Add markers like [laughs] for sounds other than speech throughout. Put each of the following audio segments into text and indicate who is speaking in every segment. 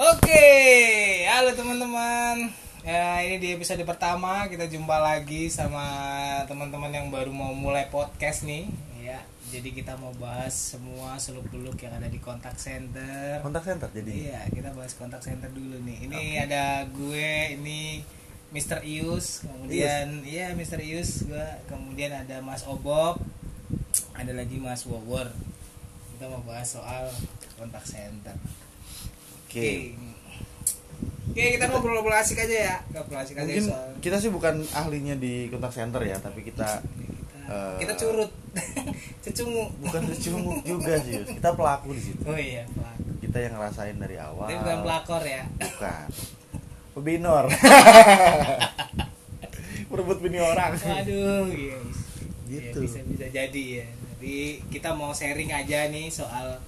Speaker 1: Oke, halo teman-teman. Ya, ini di episode pertama kita jumpa lagi sama teman-teman yang baru mau mulai podcast nih. Ya, jadi kita mau bahas semua seluk-beluk yang ada di kontak center.
Speaker 2: kontak center jadi
Speaker 1: Iya, kita bahas kontak center dulu nih. Ini ada gue, ini Mr. Ius, kemudian iya Mr. Ius, gue, kemudian ada Mas Obok, ada lagi Mas Wowor. Kita mau bahas soal kontak center.
Speaker 2: Oke
Speaker 1: Oke. Oke, kita ngobrol-ngobrol asik aja ya. Ngobrol asik aja
Speaker 2: mungkin
Speaker 1: soal
Speaker 2: kita sih bukan ahlinya di kontak center ya tapi kita
Speaker 1: kita,
Speaker 2: eh,
Speaker 1: kita curut. [laughs] Cecungu.
Speaker 2: bukan secumuk juga sih kita pelaku di situ
Speaker 1: Oh iya, pelakor.
Speaker 2: kita yang ngerasain dari awal
Speaker 1: Tapi bukan pelakor ya.
Speaker 2: bukan pebinor [laughs] merebut bini orang
Speaker 1: Waduh, iya.
Speaker 2: Gitu.
Speaker 1: Ya, bisa bisa jadi ya. Jadi kita mau sharing aja nih soal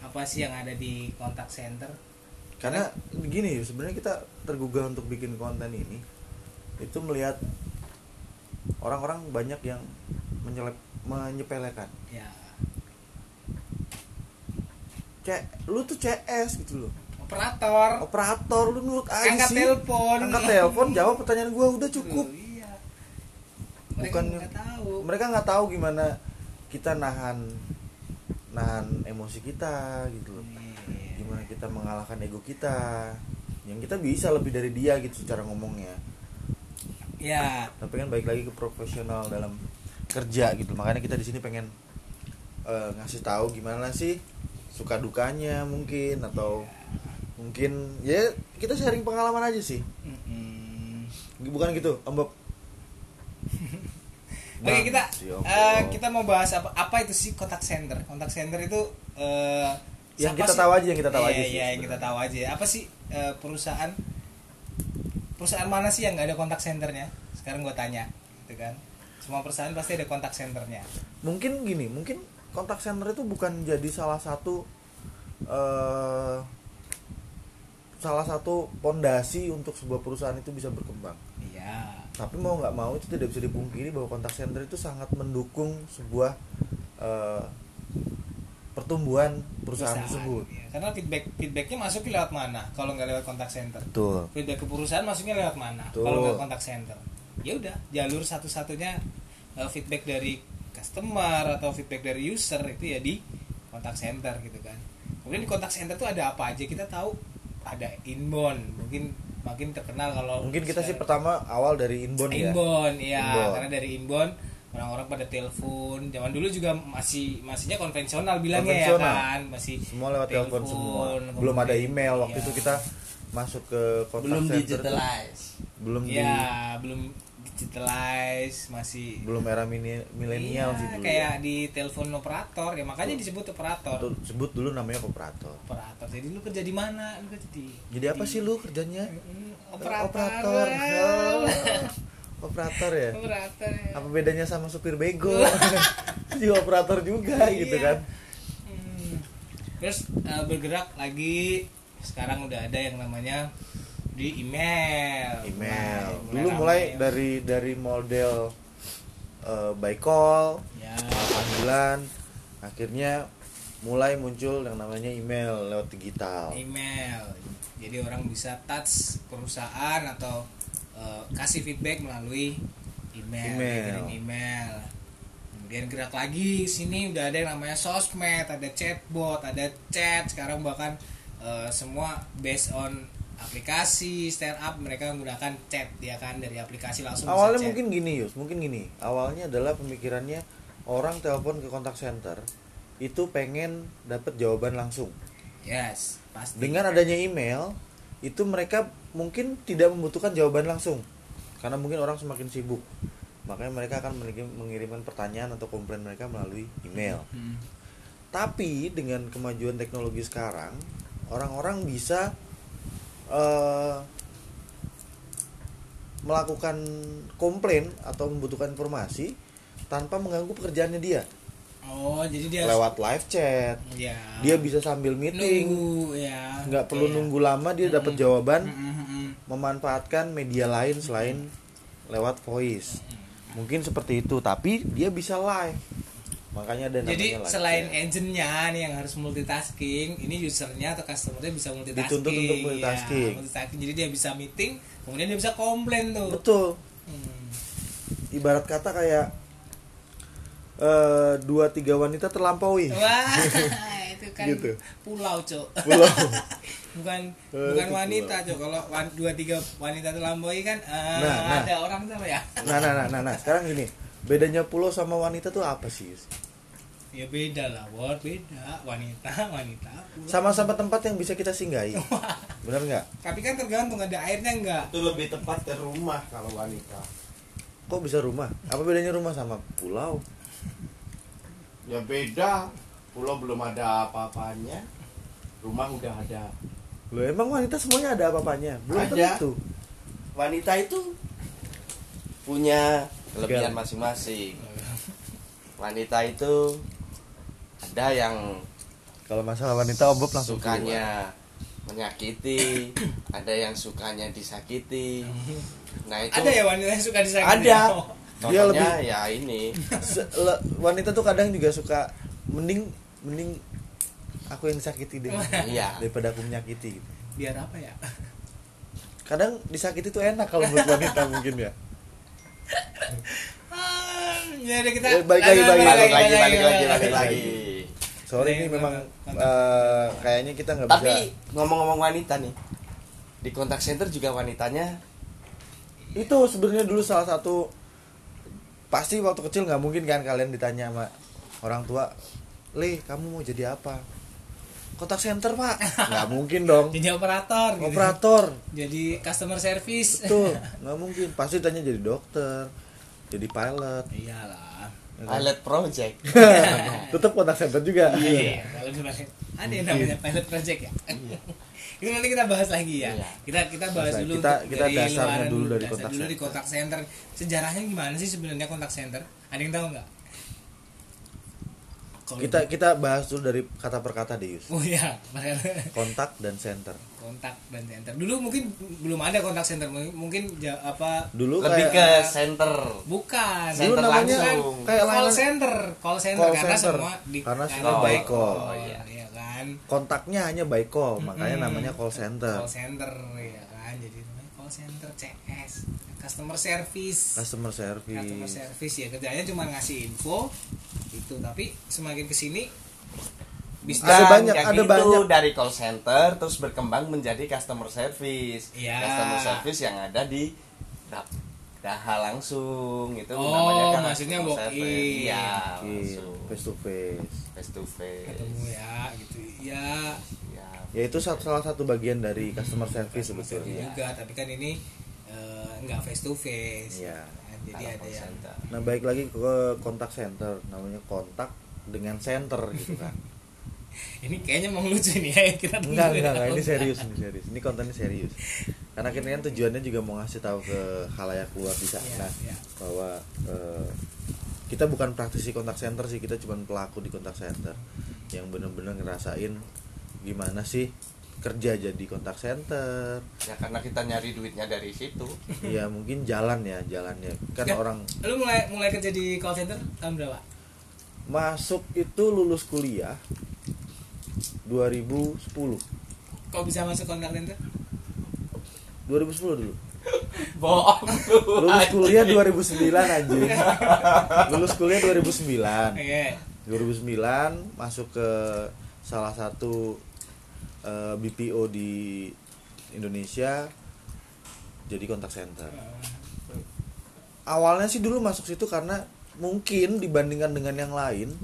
Speaker 1: apa sih yang ada di kontak center.
Speaker 2: Karena gini Yus, sebenarnya kita tergugah untuk bikin konten ini itu melihat orang-orang banyak yang menyelep, menyepelekan
Speaker 1: Ya,
Speaker 2: cek lu tuh CS gitu loh
Speaker 1: operator
Speaker 2: operator lu nurut aja
Speaker 1: angkat
Speaker 2: sih
Speaker 1: telepon.
Speaker 2: angkat telepon jawab pertanyaan gua udah cukup
Speaker 1: iya. Mereka
Speaker 2: Bukan-
Speaker 1: nggak tahu.
Speaker 2: mereka nggak tahu gimana kita nahan nahan emosi kita gitu loh
Speaker 1: Iya.
Speaker 2: Gimana kita mengalahkan ego kita yang kita bisa lebih dari dia gitu secara ngomongnya
Speaker 1: Ya,
Speaker 2: tapi kan baik lagi ke profesional dalam kerja gitu makanya kita di sini pengen eh, ngasih tahu gimana sih suka dukanya mungkin atau mungkin ya kita sharing pengalaman aja sih
Speaker 1: Mm-mm.
Speaker 2: bukan gitu om Bob [laughs]
Speaker 1: Oke
Speaker 2: Bang,
Speaker 1: kita
Speaker 2: si Bob.
Speaker 1: kita mau bahas apa apa itu sih kontak center? Kontak center itu eh,
Speaker 2: Yang
Speaker 1: siapa
Speaker 2: kita
Speaker 1: sih?
Speaker 2: tahu aja, yang kita tahu
Speaker 1: Iya,
Speaker 2: aja sih
Speaker 1: Iya, yang kita tahu aja. Apa sih eh, perusahaan perusahaan mana sih yang nggak ada kontak centernya? Sekarang gue tanya, gitu kan? Semua perusahaan pasti ada kontak centernya.
Speaker 2: mungkin gini mungkin kontak center itu bukan jadi salah satu eh salah satu pondasi untuk sebuah perusahaan itu bisa berkembang
Speaker 1: Iya.
Speaker 2: tapi mau nggak mau itu tidak bisa dipungkiri bahwa kontak center itu sangat mendukung sebuah eh, pertumbuhan perusahaan, tersebut
Speaker 1: Iya. Karena feedback feedbacknya masuk lewat mana? Kalau nggak lewat kontak center.
Speaker 2: betul
Speaker 1: Feedback ke perusahaan masuknya lewat mana?
Speaker 2: Betul.
Speaker 1: Kalau nggak kontak center. Ya udah, jalur satu-satunya eh, feedback dari customer atau feedback dari user itu ya di kontak center gitu kan. Kemudian di kontak center tuh ada apa aja? Kita tahu ada inbound, mungkin makin terkenal kalau
Speaker 2: mungkin kita sih pertama awal dari inbound ya
Speaker 1: inbound ya
Speaker 2: Inbound.
Speaker 1: karena dari inbound orang-orang pada telepon. Zaman dulu juga masih masihnya konvensional bilangnya ya
Speaker 2: Konvensional.
Speaker 1: kan. Masih
Speaker 2: semua lewat telepon semua. belum ada email. Waktu
Speaker 1: iya.
Speaker 2: itu kita masuk ke kontak
Speaker 3: belum
Speaker 2: center. tuh
Speaker 3: digitalize.
Speaker 2: Belum di
Speaker 1: ya belum digitalize masih
Speaker 2: belum era milenial
Speaker 1: Iya,
Speaker 2: sih dulu
Speaker 1: kayak
Speaker 2: ya.
Speaker 1: di telepon operator ya. Makanya disebut operator.
Speaker 2: Tuh, sebut dulu namanya operator.
Speaker 1: Operator. Jadi lu kerja di mana? Lu kerja di
Speaker 2: jadi apa
Speaker 1: di-
Speaker 2: sih lu kerjanya?
Speaker 1: Operator.
Speaker 2: Operator [laughs] operator ya
Speaker 1: operator ya.
Speaker 2: apa bedanya sama supir bego [laughs] si operator juga gitu
Speaker 1: Iya.
Speaker 2: kan
Speaker 1: Hmm. Terus eh, bergerak lagi sekarang udah ada yang namanya di email.
Speaker 2: email
Speaker 1: Mulai-
Speaker 2: dulu mulai dari dari model eh, by call
Speaker 1: ya
Speaker 2: panggilan akhirnya mulai muncul yang namanya email lewat digital
Speaker 1: email. Jadi orang bisa touch perusahaan atau eh, kasih feedback melalui email,
Speaker 2: Email.
Speaker 1: kirim email. Kemudian gerak lagi sini udah ada yang namanya sosmed, ada chatbot, ada chat. Sekarang bahkan eh, semua based on aplikasi startup mereka menggunakan chat ya kan dari aplikasi langsung bisa
Speaker 2: awalnya
Speaker 1: chat.
Speaker 2: mungkin gini Yus mungkin gini awalnya adalah pemikirannya orang telepon ke kontak center itu pengen dapat jawaban langsung
Speaker 1: yes pasti
Speaker 2: dengan adanya email itu mereka mungkin tidak membutuhkan jawaban langsung. Karena mungkin orang semakin sibuk. Makanya mereka akan mengirim- mengirimkan pertanyaan atau komplain mereka melalui email.
Speaker 1: Hmm.
Speaker 2: tapi dengan kemajuan teknologi sekarang orang-orang bisa eh, melakukan komplain atau membutuhkan informasi tanpa mengganggu pekerjaannya dia
Speaker 1: oh jadi dia
Speaker 2: lewat live chat
Speaker 1: ya
Speaker 2: dia bisa sambil meeting
Speaker 1: nunggu ya
Speaker 2: nggak perlu
Speaker 1: Kayak-
Speaker 2: nunggu lama dia dapat jawaban
Speaker 1: Mm, mm, mm.
Speaker 2: memanfaatkan media lain selain lewat voice mungkin seperti itu tapi dia bisa live makanya ada
Speaker 1: Jadi
Speaker 2: like
Speaker 1: selain
Speaker 2: chat.
Speaker 1: agentnya nih yang harus multitasking, ini usernya atau customernya bisa multitasking.
Speaker 2: Dituntut untuk multitasking.
Speaker 1: Ya, multitasking. Jadi dia bisa meeting, kemudian dia bisa komplain tuh.
Speaker 2: betul
Speaker 1: Hmm.
Speaker 2: ibarat kata kayak eh, dua tiga wanita terlampaui
Speaker 1: Wah, [laughs] itu kan
Speaker 2: Gitu.
Speaker 1: pulau, Cok.
Speaker 2: Pulau. [laughs]
Speaker 1: bukan
Speaker 2: Eh,
Speaker 1: bukan wanita, Cok. Kalau wan- dua tiga wanita terlampaui kan eh,
Speaker 2: Nah, nah.
Speaker 1: ada orang sama ya.
Speaker 2: nah nah nah nah, nah. sekarang gini bedanya pulau sama wanita tuh apa sih?
Speaker 1: Ya beda lah, word beda. Wanita, wanita. pulau.
Speaker 2: sama-sama tempat yang bisa kita singgahi [laughs] benar nggak
Speaker 1: Tapi kan tergantung ada airnya enggak.
Speaker 3: itu lebih tepat ke rumah kalau wanita
Speaker 2: kok bisa rumah apa bedanya rumah sama pulau
Speaker 3: ya beda. Pulau belum ada apa-apanya. Rumah udah ada.
Speaker 2: Lo emang wanita semuanya ada apa-apanya? Belum
Speaker 3: Ada.
Speaker 2: tentu.
Speaker 3: Wanita itu punya kelebihan masing-masing. Wanita itu ada yang
Speaker 2: kalau masalah wanita om Bob langsung keluar.
Speaker 3: sukanya menyakiti ada yang sukanya disakiti. Nah itu
Speaker 1: Ada ya wanita yang suka disakiti?
Speaker 3: Ada.
Speaker 1: Oh.
Speaker 2: Dia
Speaker 3: contohnya
Speaker 2: lebih-
Speaker 3: ya ini [laughs]
Speaker 2: Se- le- wanita tuh kadang juga suka mending mending aku yang disakiti deh [laughs]
Speaker 3: iya
Speaker 2: daripada aku menyakiti gitu.
Speaker 1: Biar apa ya?
Speaker 2: kadang disakiti tuh enak kalau buat wanita [laughs] mungkin ya
Speaker 1: Ah, ya udah kita
Speaker 2: Eh, balik lagi, balik
Speaker 3: balik lagi balik lagi balik lagi
Speaker 2: sorry ini memang eh, kayaknya kita nggak
Speaker 3: tapi
Speaker 2: bisa
Speaker 3: ngomong-ngomong wanita nih di kontak center juga wanitanya
Speaker 2: itu sebenarnya dulu salah satu pasti waktu kecil nggak mungkin kan kalian ditanya sama orang tua Lih kamu mau jadi apa? Kontak center pak. [laughs] Nggak mungkin dong.
Speaker 1: Jadi operator gitu.
Speaker 2: operator.
Speaker 1: Jadi customer service.
Speaker 2: Betul. [laughs] Nggak mungkin. Pasti tanya jadi dokter jadi pilot.
Speaker 1: Iyalah.
Speaker 2: Ya kan?
Speaker 3: pilot project. [laughs]
Speaker 2: Tetap kontak center juga.
Speaker 1: Iya kalau cuma ada yang namanya pilot project ya itu nanti kita bahas lagi ya.
Speaker 3: Iya.
Speaker 1: kita kita bahas dulu
Speaker 2: Kita- kita dasarnya
Speaker 1: luaran
Speaker 2: dulu dari
Speaker 1: dasar
Speaker 2: kontak
Speaker 1: dulu di
Speaker 2: center.
Speaker 1: kontak center. Sejarahnya gimana sih sebenarnya kontak center? Ada yang tahu nggak? Kalau-
Speaker 2: kita kita bahas dulu dari kata per kata deh Yus.
Speaker 1: Oh iya
Speaker 2: kontak dan center.
Speaker 1: Kontak dan center. Dulu mungkin belum ada kontak center. Mungkin mungkin ja- apa?
Speaker 2: Dulu
Speaker 3: lebih ke
Speaker 2: kayak
Speaker 3: center.
Speaker 1: Bukan.
Speaker 2: Dulu
Speaker 3: Center
Speaker 2: namanya
Speaker 3: langsung.
Speaker 2: kayak
Speaker 1: call center. Call center
Speaker 2: Call
Speaker 1: karena
Speaker 2: center.
Speaker 1: semua di
Speaker 2: Karena
Speaker 1: karena
Speaker 2: semua
Speaker 3: by
Speaker 2: call.
Speaker 3: Oh, iya.
Speaker 1: Kan.
Speaker 2: Kontaknya hanya by call makanya
Speaker 1: Mm-mm.
Speaker 2: namanya call center.
Speaker 1: Call center ya kan. Jadi namanya call center CS customer service.
Speaker 2: Customer service.
Speaker 1: Customer service ya. Kerjanya cuma ngasih info itu tapi semakin ke sini bisa
Speaker 2: Ada banyak,
Speaker 3: yang
Speaker 2: ada
Speaker 3: itu
Speaker 2: banyak.
Speaker 3: dari call center terus berkembang menjadi customer service.
Speaker 1: Iya.
Speaker 3: customer service yang ada di da- daha langsung itu
Speaker 1: Oh,
Speaker 3: namanya kan
Speaker 1: maksudnya walk in.
Speaker 3: iya
Speaker 2: Oke,
Speaker 3: langsung.
Speaker 2: face to face
Speaker 3: face to face.
Speaker 1: Ketemu ya gitu. Ya
Speaker 3: ya
Speaker 2: ya itu satu- salah satu bagian dari customer service sebetulnya.
Speaker 1: juga tapi kan ini eh, nggak face to face.
Speaker 2: Iya.
Speaker 1: kan? jadi ada yang
Speaker 3: center.
Speaker 2: nah baik lagi ke kontak center namanya kontak dengan center gitu kan. [laughs]
Speaker 1: Ini kayaknya mau lucu nih ya kita tunggu
Speaker 2: enggak
Speaker 1: ya.
Speaker 2: enggak. Enggak ini [laughs] serius ini serius. Ini kontennya serius. Karena kita kan tujuannya juga mau ngasih tahu ke halayak luar di sana
Speaker 1: Iya, iya.
Speaker 2: bahwa eh, kita bukan praktisi kontak center sih kita cuma pelaku di kontak center yang bener-bener ngerasain gimana sih kerja jadi kontak center
Speaker 3: ya karena kita nyari duitnya dari situ.
Speaker 2: Ya mungkin jalan ya jalannya. Kan
Speaker 1: Ya.
Speaker 2: orang
Speaker 1: lu mulai mulai kerja di call center tahun berapa?
Speaker 2: Masuk itu lulus kuliah 2010
Speaker 1: kok bisa masuk kontak center
Speaker 2: 2010 dulu
Speaker 3: bohong lu
Speaker 2: lulus kuliah 2009 anjing. Lulus kuliah 2009
Speaker 1: oke
Speaker 2: 2009 masuk ke salah satu eh, BPO di Indonesia jadi kontak center. Awalnya sih dulu masuk situ karena mungkin dibandingkan dengan yang lain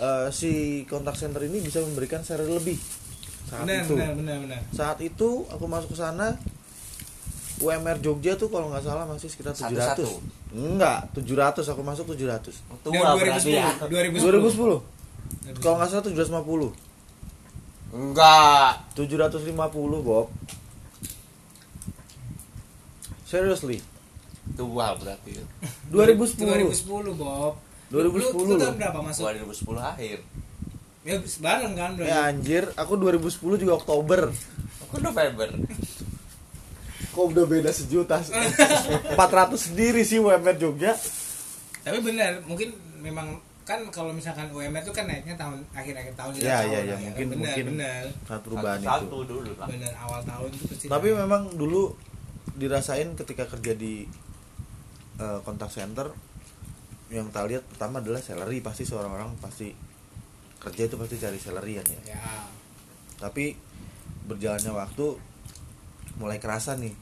Speaker 2: eh, si kontak center ini bisa memberikan share lebih. Saat
Speaker 1: benar
Speaker 2: itu.
Speaker 1: benar benar benar.
Speaker 2: Saat itu aku masuk ke sana UMR Jogja tuh kalau nggak salah masih sekitar 700
Speaker 3: Satu-satu.
Speaker 2: enggak 700 aku masuk 700
Speaker 3: tua berarti ya.
Speaker 1: 2010
Speaker 2: 2010 kalau nggak salah 750
Speaker 3: enggak.
Speaker 2: 750 Bob. Seriously.
Speaker 3: Tua berarti
Speaker 2: 2010
Speaker 1: 2010 Bob.
Speaker 2: 2010
Speaker 1: lu, lu, lu
Speaker 2: loh.
Speaker 1: tahun berapa masuk?
Speaker 3: 2010 akhir.
Speaker 1: Ya bareng kan berarti.
Speaker 2: Ya anjir. Aku 2010 juga Oktober.
Speaker 3: Aku November
Speaker 2: kok udah beda sejuta 400 sendiri sih UMR Jogja.
Speaker 1: Tapi benar mungkin memang kan kalau misalkan UMR itu kan naiknya tahun akhir-akhir tahun
Speaker 2: Iya,
Speaker 1: tahun
Speaker 2: iya,
Speaker 1: lah
Speaker 2: iya,
Speaker 1: ya.
Speaker 2: mungkin-
Speaker 1: bener,
Speaker 2: mungkin.
Speaker 1: bener
Speaker 2: saat perubahan
Speaker 3: satu
Speaker 2: itu.
Speaker 3: dulu lah.
Speaker 1: Bener awal tahun itu pasti
Speaker 2: tapi
Speaker 1: naik.
Speaker 2: memang dulu dirasain ketika kerja di eh, kontak center yang tak lihat pertama adalah salary. Pasti seorang orang pasti kerja itu pasti cari salary ya.
Speaker 1: Ya.
Speaker 2: Tapi berjalannya waktu mulai kerasa nih.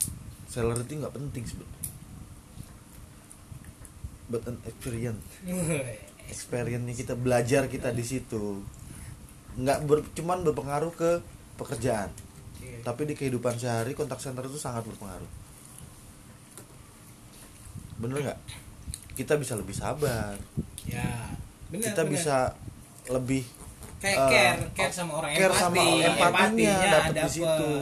Speaker 2: Salary itu nggak penting sebetulnya but an experience. [laughs] Experience kita belajar kita di situ. Nggak ber, cuman berpengaruh ke pekerjaan.
Speaker 1: Oke.
Speaker 2: tapi di kehidupan sehari kontak center itu sangat berpengaruh. Bener nggak? Kita bisa lebih sabar.
Speaker 1: Ya bener
Speaker 2: kita
Speaker 1: bener.
Speaker 2: bisa lebih
Speaker 1: kayak
Speaker 2: eh,
Speaker 1: care care sama orang
Speaker 2: care
Speaker 1: empati.
Speaker 2: sama orang empatinya dapet di situ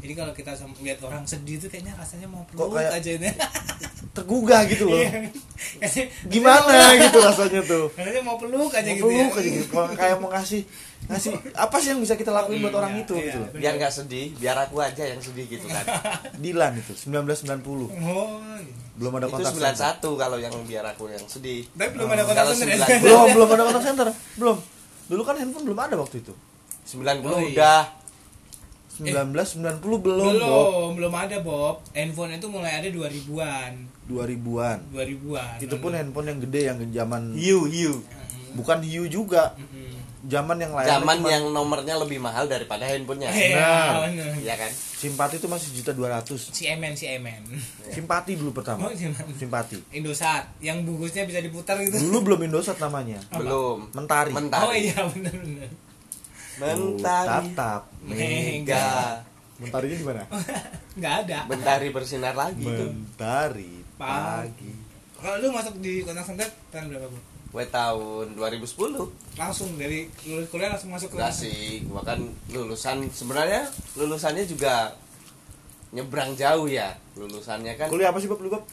Speaker 1: jadi kalau kita sama- lihat orang sedih tuh kayaknya rasanya mau
Speaker 2: Kok
Speaker 1: peluk
Speaker 2: kayak-
Speaker 1: aja ini. [laughs]
Speaker 2: tergugah gitu loh.
Speaker 1: Iya.
Speaker 2: gimana gitu rasanya tuh?
Speaker 1: rasanya mau peluk aja
Speaker 2: mau
Speaker 1: gitu
Speaker 2: peluk
Speaker 1: ya.
Speaker 2: aja gitu. Kalau kayak mau ngasih ngasih apa sih yang bisa kita lakuin buat
Speaker 1: Iya,
Speaker 2: orang itu
Speaker 1: iya.
Speaker 2: gitu loh?
Speaker 3: biar nggak sedih biar aku aja yang sedih gitu kan. [laughs]
Speaker 2: Dilan itu 1990
Speaker 1: oh gitu.
Speaker 2: belum ada
Speaker 3: itu
Speaker 2: kontak
Speaker 3: 91
Speaker 2: center
Speaker 3: kalau yang biar aku yang sedih.
Speaker 1: Tapi belum ada kontak
Speaker 3: Kalau
Speaker 1: center ya?
Speaker 2: belum belum ada kontak center belum. Dulu kan handphone belum ada waktu itu.
Speaker 3: 90
Speaker 1: Oh, iya.
Speaker 3: udah
Speaker 2: 1990 belum
Speaker 1: belum
Speaker 2: Bob.
Speaker 1: belum ada Bob. Handphone itu mulai ada 2000-an
Speaker 2: 2000-an
Speaker 1: 2000-an
Speaker 2: itu pun handphone yang gede yang zaman
Speaker 3: hiu hiu.
Speaker 2: Bukan hiu juga. Zaman yang layarnya
Speaker 3: zaman
Speaker 2: cuma-
Speaker 3: yang nomornya lebih mahal daripada handphonenya.
Speaker 1: Iya,
Speaker 2: Nah.
Speaker 1: bener.
Speaker 3: ya kan?
Speaker 2: Simpati itu masih juta dua ratus.
Speaker 1: Si Emen si Emen.
Speaker 2: Simpati dulu pertama.
Speaker 1: Oh,
Speaker 2: simpati.
Speaker 1: Indosat. Yang bungkusnya bisa diputar gitu.
Speaker 2: Dulu belum Indosat namanya.
Speaker 3: Belum.
Speaker 2: Mentari.
Speaker 3: Mentari.
Speaker 1: Oh iya bener bener
Speaker 3: mentari.
Speaker 2: Tatap.
Speaker 1: Mega.
Speaker 2: mentarinya di mana? [laughs]
Speaker 1: Nggak ada.
Speaker 3: Mentari bersinar lagi tuh.
Speaker 2: Mentari pagi.
Speaker 1: Kalau lu masuk di kontak center tahun berapa bu?
Speaker 3: Gue tahun 2010
Speaker 1: langsung dari lulus kuliah langsung masuk ke
Speaker 3: Enggak sih, gua kan lulusan sebenarnya lulusannya juga nyebrang jauh ya. Lulusannya kan
Speaker 2: kuliah apa sih Bob lu Bob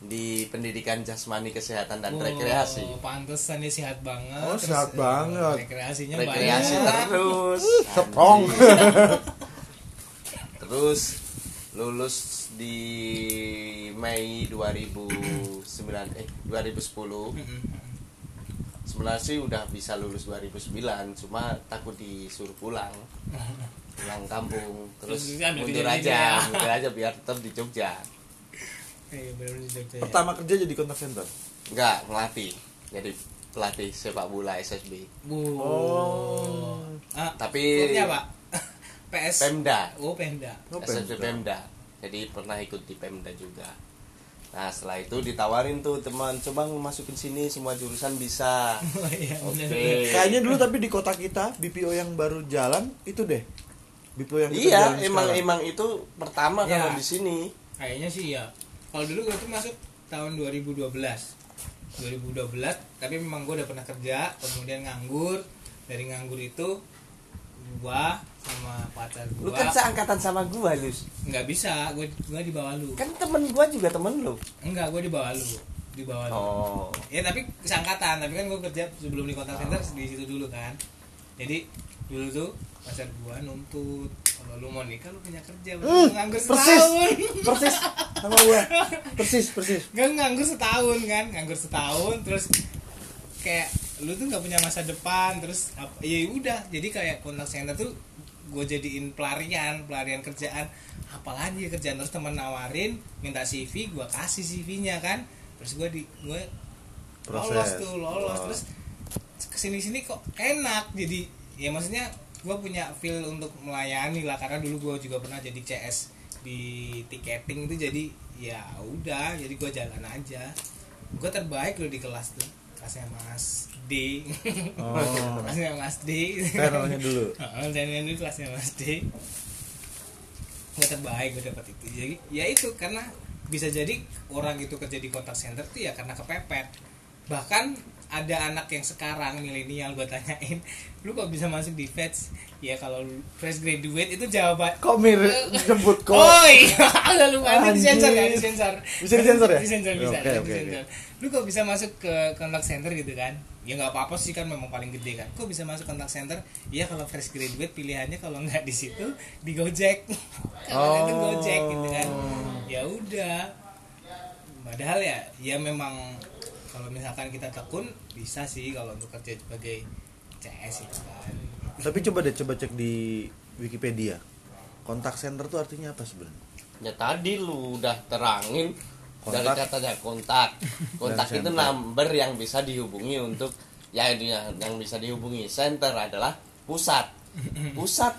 Speaker 3: di pendidikan jasmani kesehatan dan
Speaker 1: Oh,
Speaker 3: rekreasi.
Speaker 1: pantesan dia sehat banget
Speaker 2: Oh, sehat banget.
Speaker 1: rekreasinya
Speaker 3: Rekreasi
Speaker 1: banyak
Speaker 3: terus.
Speaker 2: Strong.
Speaker 3: Anjing. [laughs] terus lulus di Mei 2009 eh 2010.
Speaker 1: Mm-mm.
Speaker 3: Sebenarnya sih udah bisa lulus 2009, cuma takut disuruh pulang. [laughs] Pulang kampung, terus
Speaker 1: Terus
Speaker 3: mundur aja, mundur aja biar tetap di Jogja.
Speaker 1: Iya, Jogja ya.
Speaker 2: pertama kerja jadi kontak center
Speaker 3: Enggak, ngelatih. Jadi pelatih sepak bola SSB.
Speaker 2: Oh.
Speaker 1: Ah,
Speaker 3: Tapi-
Speaker 1: klubnya apa? [laughs] PS.
Speaker 3: Pemda,
Speaker 1: Oh, Pemda.
Speaker 2: Oh,
Speaker 3: SSB
Speaker 2: Pemda.
Speaker 3: Pemda. Jadi pernah ikut di Pemda juga. Nah setelah itu ditawarin tuh teman, coba masukin sini semua jurusan bisa. [laughs]
Speaker 1: Oh iya,
Speaker 3: Oke.
Speaker 1: bener.
Speaker 2: kayaknya dulu tapi di kota kita BPO yang baru jalan itu deh BPO yang
Speaker 3: Iya, emang
Speaker 2: sekarang.
Speaker 3: emang itu pertama
Speaker 1: Ya.
Speaker 3: kalau di sini.
Speaker 1: Kayaknya sih ya. Kalau dulu gue tuh masuk tahun 2012. 2012, tapi memang gue udah pernah kerja, kemudian nganggur. Dari nganggur itu gua sama pacar
Speaker 3: Lu
Speaker 1: gua
Speaker 3: kan seangkatan sama gua, Lus.
Speaker 1: nggak bisa, gue gua di bawah lu.
Speaker 3: Kan temen gua juga temen lu.
Speaker 1: Enggak, gue di bawah lu. Di bawah lu.
Speaker 3: Oh.
Speaker 1: Ya tapi kesangkatan, tapi kan gue kerja sebelum di kontak center di situ dulu kan. Jadi dulu tuh pacar gua nuntut kalau lu mau nikah lu punya kerja,
Speaker 2: Hmm,
Speaker 1: lu nganggur
Speaker 2: persis.
Speaker 1: setahun.
Speaker 2: persis sama gua [laughs] persis persis
Speaker 1: Gak nganggur setahun kan, nganggur setahun terus kayak lu tuh nggak punya masa depan terus apa ya udah jadi kayak kontak center tuh gue jadiin pelarian pelarian kerjaan apalagi ya kerjaan terus temen nawarin minta CV gue kasih CV-nya kan terus gue di gue lolos
Speaker 2: Proses.
Speaker 1: tuh lolos
Speaker 2: Wah.
Speaker 1: terus ke sini sini kok enak jadi ya maksudnya gue punya feel untuk melayani lah karena dulu gue juga pernah jadi CS di tiketing itu jadi ya udah jadi gue jalan aja. Gue terbaik loh di kelas tuh kelasnya Mas D.
Speaker 2: Oh. [laughs]
Speaker 1: kelasnya Mas D.
Speaker 2: Channelnya dulu. [laughs]
Speaker 1: Dan ini kelasnya Mas D. Gue terbaik gue dapat itu. Jadi ya itu karena bisa jadi orang itu kerja di kontak center tuh ya karena kepepet. Bahkan ada anak yang sekarang milenial gue tanyain lu kok bisa masuk di Feds ya kalau fresh graduate itu jawaban
Speaker 2: kok mirip jemput [laughs] kok
Speaker 1: Oh iya, lalu nanti
Speaker 2: Anjir.
Speaker 1: disensor ya, disensor.
Speaker 2: Bisa disensor ya?
Speaker 1: Disensor bisa,
Speaker 2: Oke, oke,
Speaker 1: disensor. Lu kok bisa masuk ke kontak center gitu kan? Ya nggak apa-apa sih kan memang paling gede kan. Kok bisa masuk kontak center? Iya kalau fresh graduate pilihannya kalau nggak di situ di Gojek. [laughs] kalau itu
Speaker 2: Oh.
Speaker 1: Gojek gitu kan. Ya udah. Padahal ya, ya memang kalau misalkan kita tekun bisa sih kalau untuk kerja sebagai CS itu kan.
Speaker 2: Tapi coba deh coba cek di Wikipedia. Kontak center tuh artinya apa sebenarnya?
Speaker 3: Ya tadi lu udah terangin dari
Speaker 2: Kontak.
Speaker 3: katanya kontak. Kontak itu number yang bisa dihubungi untuk ya itu yang, yang bisa dihubungi. Center adalah pusat. Pusat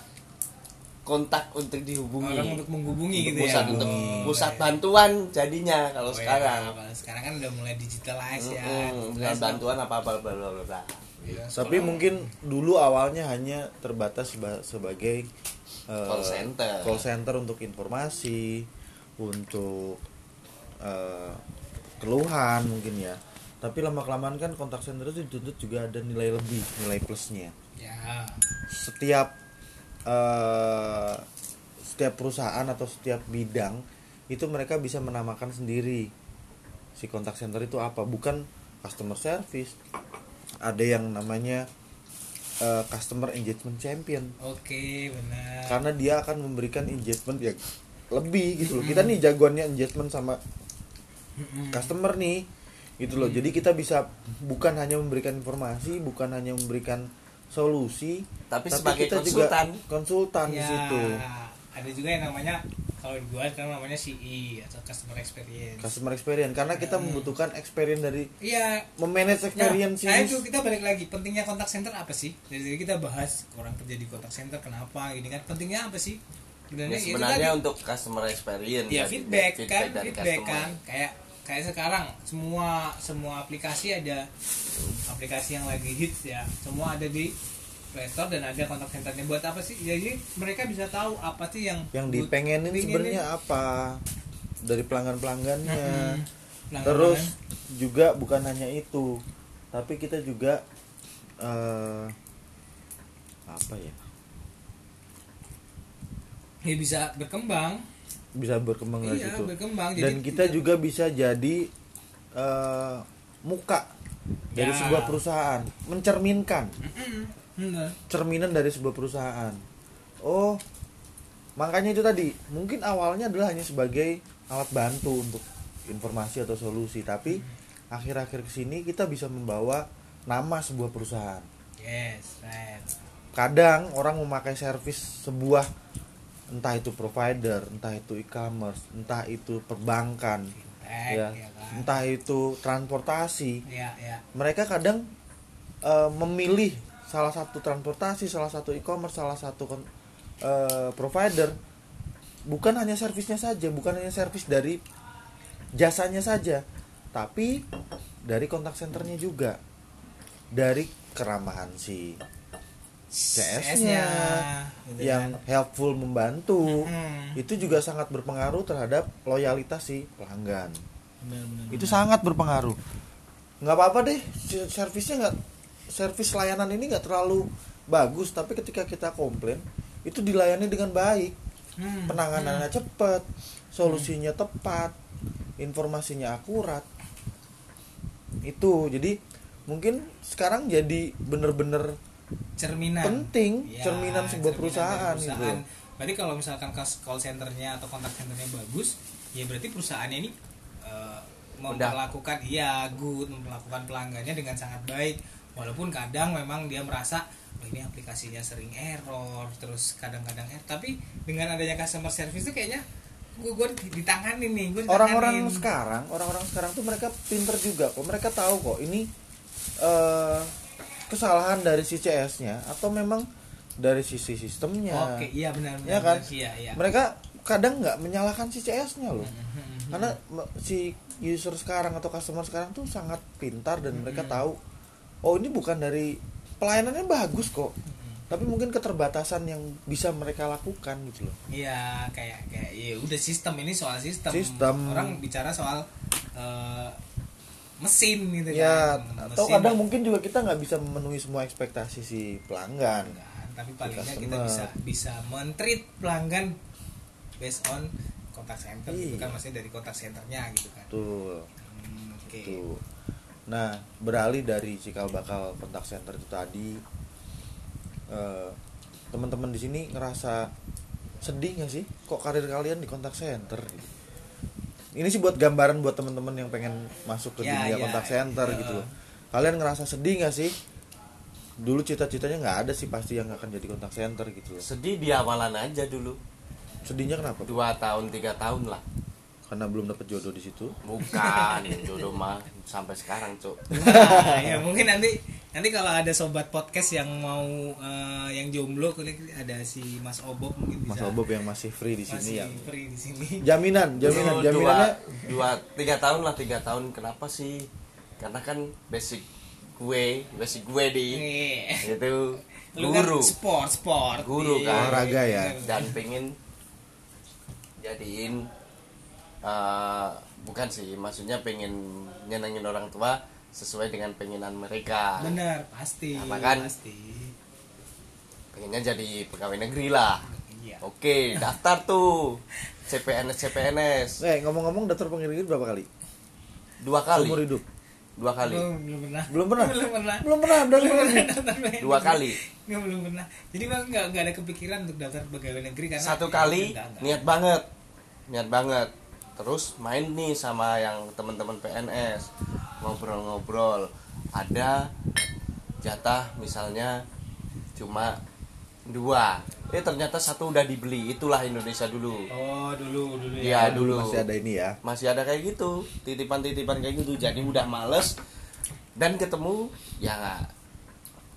Speaker 3: kontak untuk dihubungi.
Speaker 1: Orang untuk menghubungi
Speaker 3: Untuk
Speaker 1: gitu
Speaker 3: pusat
Speaker 1: ya
Speaker 3: untuk
Speaker 1: Oh,
Speaker 3: pusat bantuan jadinya kalau
Speaker 1: Oh,
Speaker 3: sekarang.
Speaker 1: kalau sekarang kan udah mulai digitalize ya.
Speaker 3: Mm-mm, dengan bantuan apa apa bla bla.
Speaker 1: Iya,
Speaker 2: tapi
Speaker 1: sekarang-
Speaker 2: mungkin dulu awalnya hanya terbatas seba- sebagai eh,
Speaker 3: Call center.
Speaker 2: call center untuk informasi untuk eh, keluhan mungkin ya. Tapi lama kelamaan kan kontak center itu dituntut juga ada nilai lebih nilai plusnya.
Speaker 1: Ya.
Speaker 2: Setiap eh, setiap perusahaan atau setiap bidang itu mereka bisa menamakan sendiri si kontak center itu apa. Bukan customer service. Ada yang namanya eh, customer engagement champion.
Speaker 1: Oke benar.
Speaker 2: Karena dia akan memberikan engagement yang lebih gitu loh. Kita nih jagoannya engagement sama
Speaker 1: Mm-mm.
Speaker 2: customer nih gitu loh. Jadi kita bisa bukan hanya memberikan informasi bukan hanya memberikan solusi
Speaker 3: Tapi sebagai
Speaker 2: kita
Speaker 3: konsultan.
Speaker 2: juga konsultan di
Speaker 1: Ya,
Speaker 2: situ
Speaker 1: ada juga yang namanya kalau di gua kan namanya CE atau customer experience
Speaker 2: customer experience karena kita
Speaker 1: Hmm.
Speaker 2: membutuhkan experience dari
Speaker 1: iya
Speaker 2: memanage
Speaker 1: Nah,
Speaker 2: experience
Speaker 1: nah
Speaker 2: ini.
Speaker 1: itu kita balik lagi pentingnya kontak center apa sih? Dari tadi kita bahas orang kerja di kontak center kenapa gini kan pentingnya apa sih?
Speaker 3: Ya,
Speaker 1: Sebenarnya itu
Speaker 3: sebenarnya
Speaker 1: tadi.
Speaker 3: untuk customer experience
Speaker 1: ya
Speaker 3: jadi
Speaker 1: feedback, kan
Speaker 3: dari
Speaker 1: feedback
Speaker 3: customer.
Speaker 1: kan kayak kayak sekarang semua semua aplikasi ada aplikasi yang lagi hits ya. Semua ada di Play Store dan ada kontak centernya buat apa sih? Jadi mereka bisa tahu apa sih yang
Speaker 2: yang dipengenin
Speaker 1: pengenin.
Speaker 2: sebenarnya apa? Dari pelanggan pelanggannya
Speaker 1: Mm-mm. Pelanggan-
Speaker 2: terus juga bukan hanya itu tapi kita juga eh apa ya?
Speaker 1: Ya bisa berkembang
Speaker 2: bisa berkembang dari
Speaker 1: iya
Speaker 2: situ.
Speaker 1: berkembang.
Speaker 2: Dan kita
Speaker 1: tidak-
Speaker 2: juga bisa jadi eh, muka dari
Speaker 1: Ya.
Speaker 2: sebuah perusahaan. Mencerminkan.
Speaker 1: Bener.
Speaker 2: cerminan dari sebuah perusahaan. Oh makanya itu tadi. Mungkin awalnya adalah hanya sebagai alat bantu untuk informasi atau solusi. Tapi akhir-akhir ke sini kita bisa membawa nama sebuah perusahaan.
Speaker 1: Yes right.
Speaker 2: Kadang orang memakai servis sebuah entah itu provider entah itu e-commerce entah itu perbankan
Speaker 1: Fintech,
Speaker 2: ya.
Speaker 1: ya kan?
Speaker 2: entah itu transportasi.
Speaker 1: Ya ya.
Speaker 2: Mereka kadang eh, memilih salah satu transportasi, salah satu e-commerce, salah satu eh, provider bukan hanya servisnya saja, bukan hanya servis dari jasanya saja, tapi dari kontak centernya juga, dari keramahan si CS-nya
Speaker 1: gitu
Speaker 2: yang
Speaker 1: kan.
Speaker 2: helpful membantu,
Speaker 1: Hmm.
Speaker 2: itu juga sangat berpengaruh terhadap loyalitas si pelanggan
Speaker 1: Benar-benar.
Speaker 2: itu sangat berpengaruh nggak apa-apa deh servisnya nggak servis layanan ini nggak terlalu bagus tapi ketika kita komplain itu dilayani dengan baik
Speaker 1: Hmm.
Speaker 2: penanganannya cepat solusinya tepat informasinya akurat itu jadi mungkin sekarang jadi bener-bener
Speaker 1: cerminan.
Speaker 2: Penting.
Speaker 1: Ya,
Speaker 2: cerminan sebuah
Speaker 1: cerminan
Speaker 2: perusahaan,
Speaker 1: dari
Speaker 2: gitu
Speaker 1: berarti kalau misalkan call centernya atau kontak centernya bagus ya berarti perusahaannya ini eh, memperlakukan iya good memperlakukan pelanggannya dengan sangat baik. Walaupun kadang memang dia merasa "Oh, ini aplikasinya sering error terus kadang-kadang error tapi dengan adanya customer service itu kayaknya gue gue ditangani nih gue
Speaker 2: orang-orang sekarang orang-orang sekarang tuh mereka pinter juga kok. Mereka tahu kok ini eh, kesalahan dari si CS-nya atau memang dari sisi sistemnya
Speaker 1: oke iya benar
Speaker 2: ya
Speaker 1: benar
Speaker 2: kan
Speaker 1: iya iya
Speaker 2: mereka kadang nggak menyalahkan si CS-nya loh
Speaker 1: Mhm.
Speaker 2: karena me- si user sekarang atau customer sekarang tuh sangat pintar dan mereka
Speaker 1: Mhm.
Speaker 2: tahu oh ini bukan dari pelayanannya bagus kok tapi mungkin keterbatasan yang bisa mereka lakukan gitu loh
Speaker 1: Iya kayak kayak ya udah sistem ini soal sistem.
Speaker 2: Sistem.
Speaker 1: Orang bicara soal eh, mesin gitu
Speaker 2: ya
Speaker 1: kan.
Speaker 2: atau
Speaker 1: Mesin
Speaker 2: kadang mungkin juga kita nggak bisa memenuhi semua ekspektasi si pelanggan
Speaker 1: kan, tapi paling nggak kita
Speaker 2: customer.
Speaker 1: bisa bisa mentreat pelanggan based on kontak center gitu
Speaker 2: Iya.
Speaker 1: kan maksudnya dari kontak centernya gitu kan.
Speaker 2: tuh
Speaker 1: Hmm, Oke.
Speaker 2: tuh nah beralih dari cikal bakal kontak center itu tadi eh, teman-teman di sini ngerasa sedih nggak sih kok karir kalian di kontak center gitu? Ini sih buat gambaran buat teman-teman yang pengen masuk ke
Speaker 1: Ya,
Speaker 2: dunia
Speaker 1: ya,
Speaker 2: kontak center
Speaker 1: ya.
Speaker 2: gitu loh. Kalian ngerasa sedih nggak sih? Dulu cita-citanya nggak ada sih pasti yang akan jadi kontak center gitu loh.
Speaker 3: Sedih di awalan aja dulu.
Speaker 2: Sedihnya kenapa?
Speaker 3: Dua tahun tiga tahun lah
Speaker 2: karena belum dapet jodoh di situ
Speaker 3: bukan jodoh mah sampai sekarang cuk
Speaker 1: Nah, ya mungkin nanti nanti kalau ada sobat podcast yang mau eh, yang jomblo kulit ada si Mas Obob mungkin
Speaker 2: Mas
Speaker 1: bisa
Speaker 2: Obob yang masih free di
Speaker 1: masih
Speaker 2: sini yang
Speaker 1: free di sini.
Speaker 2: jaminan jaminan jaminannya
Speaker 3: dua, dua tiga tahun lah tiga tahun kenapa sih karena kan basic gue basic gue di
Speaker 1: Nih.
Speaker 3: itu
Speaker 1: kan
Speaker 3: guru
Speaker 1: sport sport
Speaker 3: Guru
Speaker 1: Iya.
Speaker 3: kan.
Speaker 2: Olahraga ya.
Speaker 3: dan pengen jadiin eh, bukan sih maksudnya pengen nyenengin orang tua sesuai dengan pengenan mereka.
Speaker 1: Bener pasti
Speaker 3: Sama kan?
Speaker 1: pasti.
Speaker 3: Pengennya jadi pegawai negeri lah.
Speaker 1: Iya.
Speaker 3: Oke daftar tuh. CPNS CPNS
Speaker 2: eh ngomong-ngomong daftar pengiriman berapa kali?
Speaker 3: Dua kali.
Speaker 2: Seumur hidup?
Speaker 3: Dua kali.
Speaker 1: Belum belum pernah.
Speaker 2: Belum pernah?
Speaker 1: Belum pernah.
Speaker 2: Belum pernah
Speaker 3: dua kali.
Speaker 1: Nggak, belum pernah. Jadi bang nggak nggak ada kepikiran untuk daftar pegawai negeri karena
Speaker 3: satu
Speaker 1: ya,
Speaker 3: kali
Speaker 1: enggak, enggak.
Speaker 3: niat banget. Niat banget terus main nih sama yang teman-teman PNS ngobrol-ngobrol. Ada jatah misalnya cuma dua. Eh ternyata satu udah dibeli. Itulah Indonesia dulu.
Speaker 1: Oh dulu dulu
Speaker 3: Iya dulu.
Speaker 2: Masih ada ini ya.
Speaker 3: Masih ada kayak gitu. Titipan-titipan kayak gitu. Jadi udah males. Dan ketemu ya nggak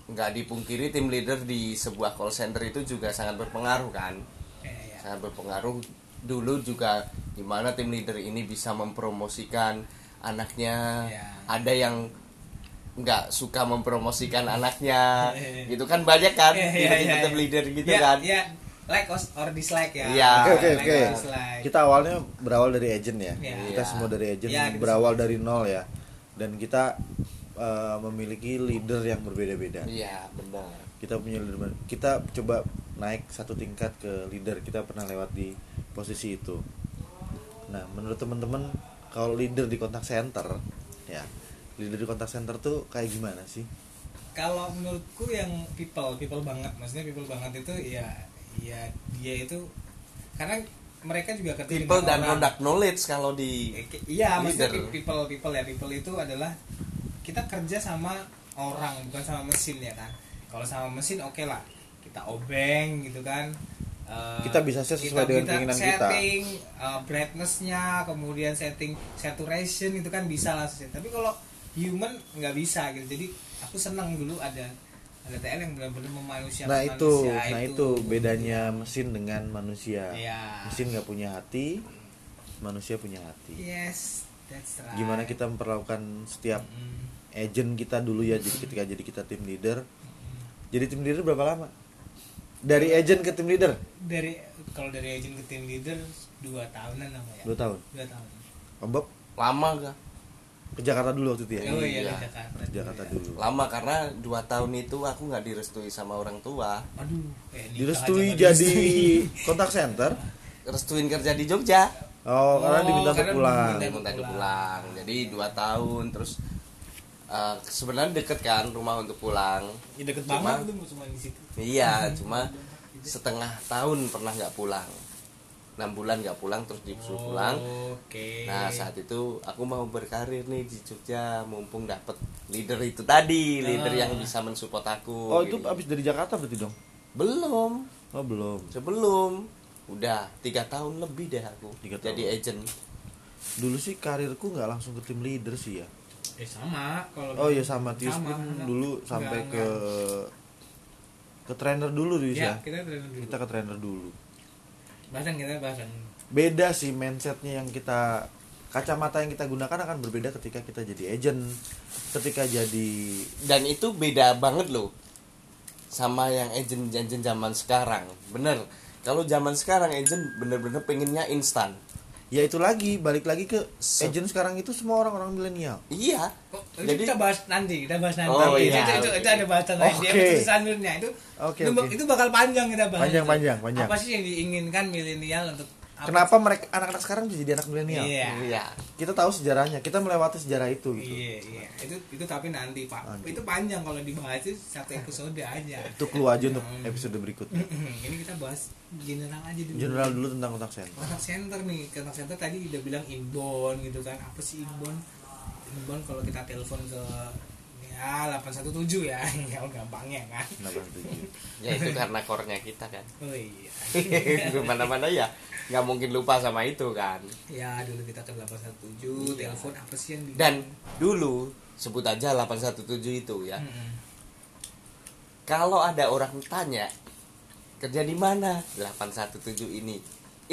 Speaker 3: nggak dipungkiri tim leader di sebuah call center itu juga sangat berpengaruh kan.
Speaker 1: Iya, iya.
Speaker 3: sangat berpengaruh dulu juga di mana tim leader ini bisa mempromosikan anaknya
Speaker 1: Ya.
Speaker 3: ada yang nggak suka mempromosikan anaknya [laughs] gitu kan banyak kan
Speaker 1: iya,
Speaker 3: tipe-tipe
Speaker 1: iya,
Speaker 3: tim leader gitu
Speaker 1: Iya,
Speaker 3: kan
Speaker 1: iya. like or, dislike ya
Speaker 3: Iya.
Speaker 2: Oke oke
Speaker 1: Like.
Speaker 2: Kita awalnya berawal dari agent ya.
Speaker 1: Iya.
Speaker 2: Kita
Speaker 3: Iya.
Speaker 2: semua dari agent
Speaker 1: kita
Speaker 2: berawal dari nol ya. Dan kita eh, memiliki leader yang berbeda-beda.
Speaker 3: iya benar
Speaker 2: Kita punya leader kita coba naik satu tingkat ke leader kita pernah lewat di posisi itu. Nah, menurut teman-teman kalau leader di kontak center ya, leader di kontak center tuh kayak gimana sih?
Speaker 1: kalau menurutku yang people people banget maksudnya people banget itu ya ya dia itu karena mereka juga ketemu
Speaker 3: people dan
Speaker 1: orang.
Speaker 3: product knowledge kalau di
Speaker 1: iya maksudnya people people ya people itu adalah kita kerja sama orang bukan sama mesin ya kan kalau sama mesin oke lah kita obeng gitu kan Eh,
Speaker 2: Kita bisa set sesuai dengan keinginan kita.
Speaker 1: setting eh, brightness-nya kemudian setting saturation itu kan bisa lah tapi kalau human nggak bisa gitu jadi aku senang dulu ada ada TL yang benar-benar memanusiakan
Speaker 2: Nah itu,
Speaker 1: manusia
Speaker 2: nah itu bedanya mesin dengan manusia.
Speaker 1: Iya.
Speaker 2: Mesin nggak punya hati, manusia punya hati.
Speaker 1: yes that's right
Speaker 2: Gimana kita memperlakukan setiap
Speaker 1: Mm.
Speaker 2: agent kita dulu ya, jadi ketika jadi kita tim leader. Jadi tim leader berapa lama? Dari agent ke tim leader?
Speaker 1: dari kalau dari agent ke tim leader dua tahunan lah ya
Speaker 2: Dua tahun.
Speaker 1: dua tahun
Speaker 2: Om Bob
Speaker 3: lama gak
Speaker 2: ke Jakarta dulu waktu itu ya?
Speaker 1: oh iya,
Speaker 3: Iya.
Speaker 1: ke Jakarta
Speaker 2: Ke Jakarta
Speaker 1: ya.
Speaker 2: dulu.
Speaker 3: lama karena dua tahun itu aku nggak direstui sama orang tua
Speaker 1: aduh eh,
Speaker 2: Direstui jadi
Speaker 1: direstui.
Speaker 2: kontak center.
Speaker 3: restuin kerja di Jogja
Speaker 2: Oh, karena
Speaker 1: Oh,
Speaker 2: diminta untuk
Speaker 1: karena
Speaker 2: pulang.
Speaker 1: diminta-
Speaker 3: minta
Speaker 1: pulang.
Speaker 3: pulang jadi dua tahun terus eh, sebenarnya deket kan rumah untuk pulang
Speaker 1: ya deket
Speaker 3: Cuma-
Speaker 1: banget tuh cuma di situ
Speaker 3: iya [laughs] cuma setengah tahun pernah nggak pulang enam bulan nggak pulang terus disuruh pulang
Speaker 1: oke
Speaker 3: Nah saat itu aku mau berkarir nih di Jogja mumpung dapet leader itu tadi leader
Speaker 1: Ah.
Speaker 3: yang bisa mensupport aku.
Speaker 2: Oh, itu
Speaker 3: gitu.
Speaker 2: abis dari Jakarta berarti dong?
Speaker 3: belum
Speaker 2: Oh, belum.
Speaker 3: sebelum udah tiga tahun lebih deh aku
Speaker 2: Tiga
Speaker 3: jadi
Speaker 2: tahun.
Speaker 3: agent.
Speaker 2: Dulu sih karirku nggak langsung ke tim leader sih ya.
Speaker 1: Eh sama kalau
Speaker 2: Oh iya sama Tius
Speaker 1: Sama,
Speaker 2: pun
Speaker 1: enggak.
Speaker 2: dulu sampai
Speaker 1: Enggak,
Speaker 2: ke ke trainer dulu Tius
Speaker 1: ya
Speaker 2: ya.
Speaker 1: kita trainer dulu
Speaker 2: Kita ke trainer dulu.
Speaker 1: bahasan kita bahasan
Speaker 2: Beda sih mindsetnya yang kita kacamata yang kita gunakan akan berbeda ketika kita jadi agent, ketika jadi
Speaker 3: Dan itu beda banget loh sama yang agent agent zaman sekarang. Bener. Kalau zaman sekarang agent bener-bener pengennya instan.
Speaker 2: Ya itu lagi balik lagi ke agent sekarang itu semua orang-orang milenial.
Speaker 3: Iya.
Speaker 1: Oh, itu
Speaker 3: Jadi
Speaker 1: kita bahas nanti, kita bahas nanti.
Speaker 3: Oh,
Speaker 1: itu,
Speaker 3: iya,
Speaker 1: itu, itu, itu ada bahasan lain. Dia
Speaker 2: Oke.
Speaker 1: episode selanjutnya itu,
Speaker 2: Oke,
Speaker 1: itu,
Speaker 2: oke.
Speaker 1: itu bakal panjang kita bahas.
Speaker 2: Panjang,
Speaker 1: itu.
Speaker 2: panjang, panjang.
Speaker 1: Apa sih yang diinginkan milenial untuk Apa-
Speaker 2: kenapa mereka anak-anak sekarang bisa jadi anak milenial
Speaker 1: Iya.
Speaker 3: Iya.
Speaker 2: kita tahu sejarahnya kita melewati sejarah itu gitu
Speaker 1: Iya, iya. Itu itu tapi nanti, Pak.
Speaker 2: Nanti.
Speaker 1: Itu panjang kalau dibahas itu satu episode aja.
Speaker 2: itu clue aja untuk
Speaker 1: Hmm.
Speaker 2: episode berikutnya
Speaker 1: Ini kita bahas general aja dulu.
Speaker 2: general dulu tentang kontak center
Speaker 1: kontak center nih kontak center tadi udah bilang inbound gitu kan apa sih inbound inbound kalau kita telepon ke ya 817 ya [laughs] yang gampangnya kan
Speaker 2: Kenapa setuju?
Speaker 3: Ya itu karena core-nya kita kan. [laughs]
Speaker 1: oh iya [laughs]
Speaker 3: Mana-mana ya nggak mungkin lupa sama itu kan.
Speaker 1: ya dulu kita ke 817 telepon apa sih yang di
Speaker 3: Dan dulu sebut aja 817 itu ya.
Speaker 1: Mm-mm.
Speaker 3: Kalau ada orang tanya kerja di mana 817 ini,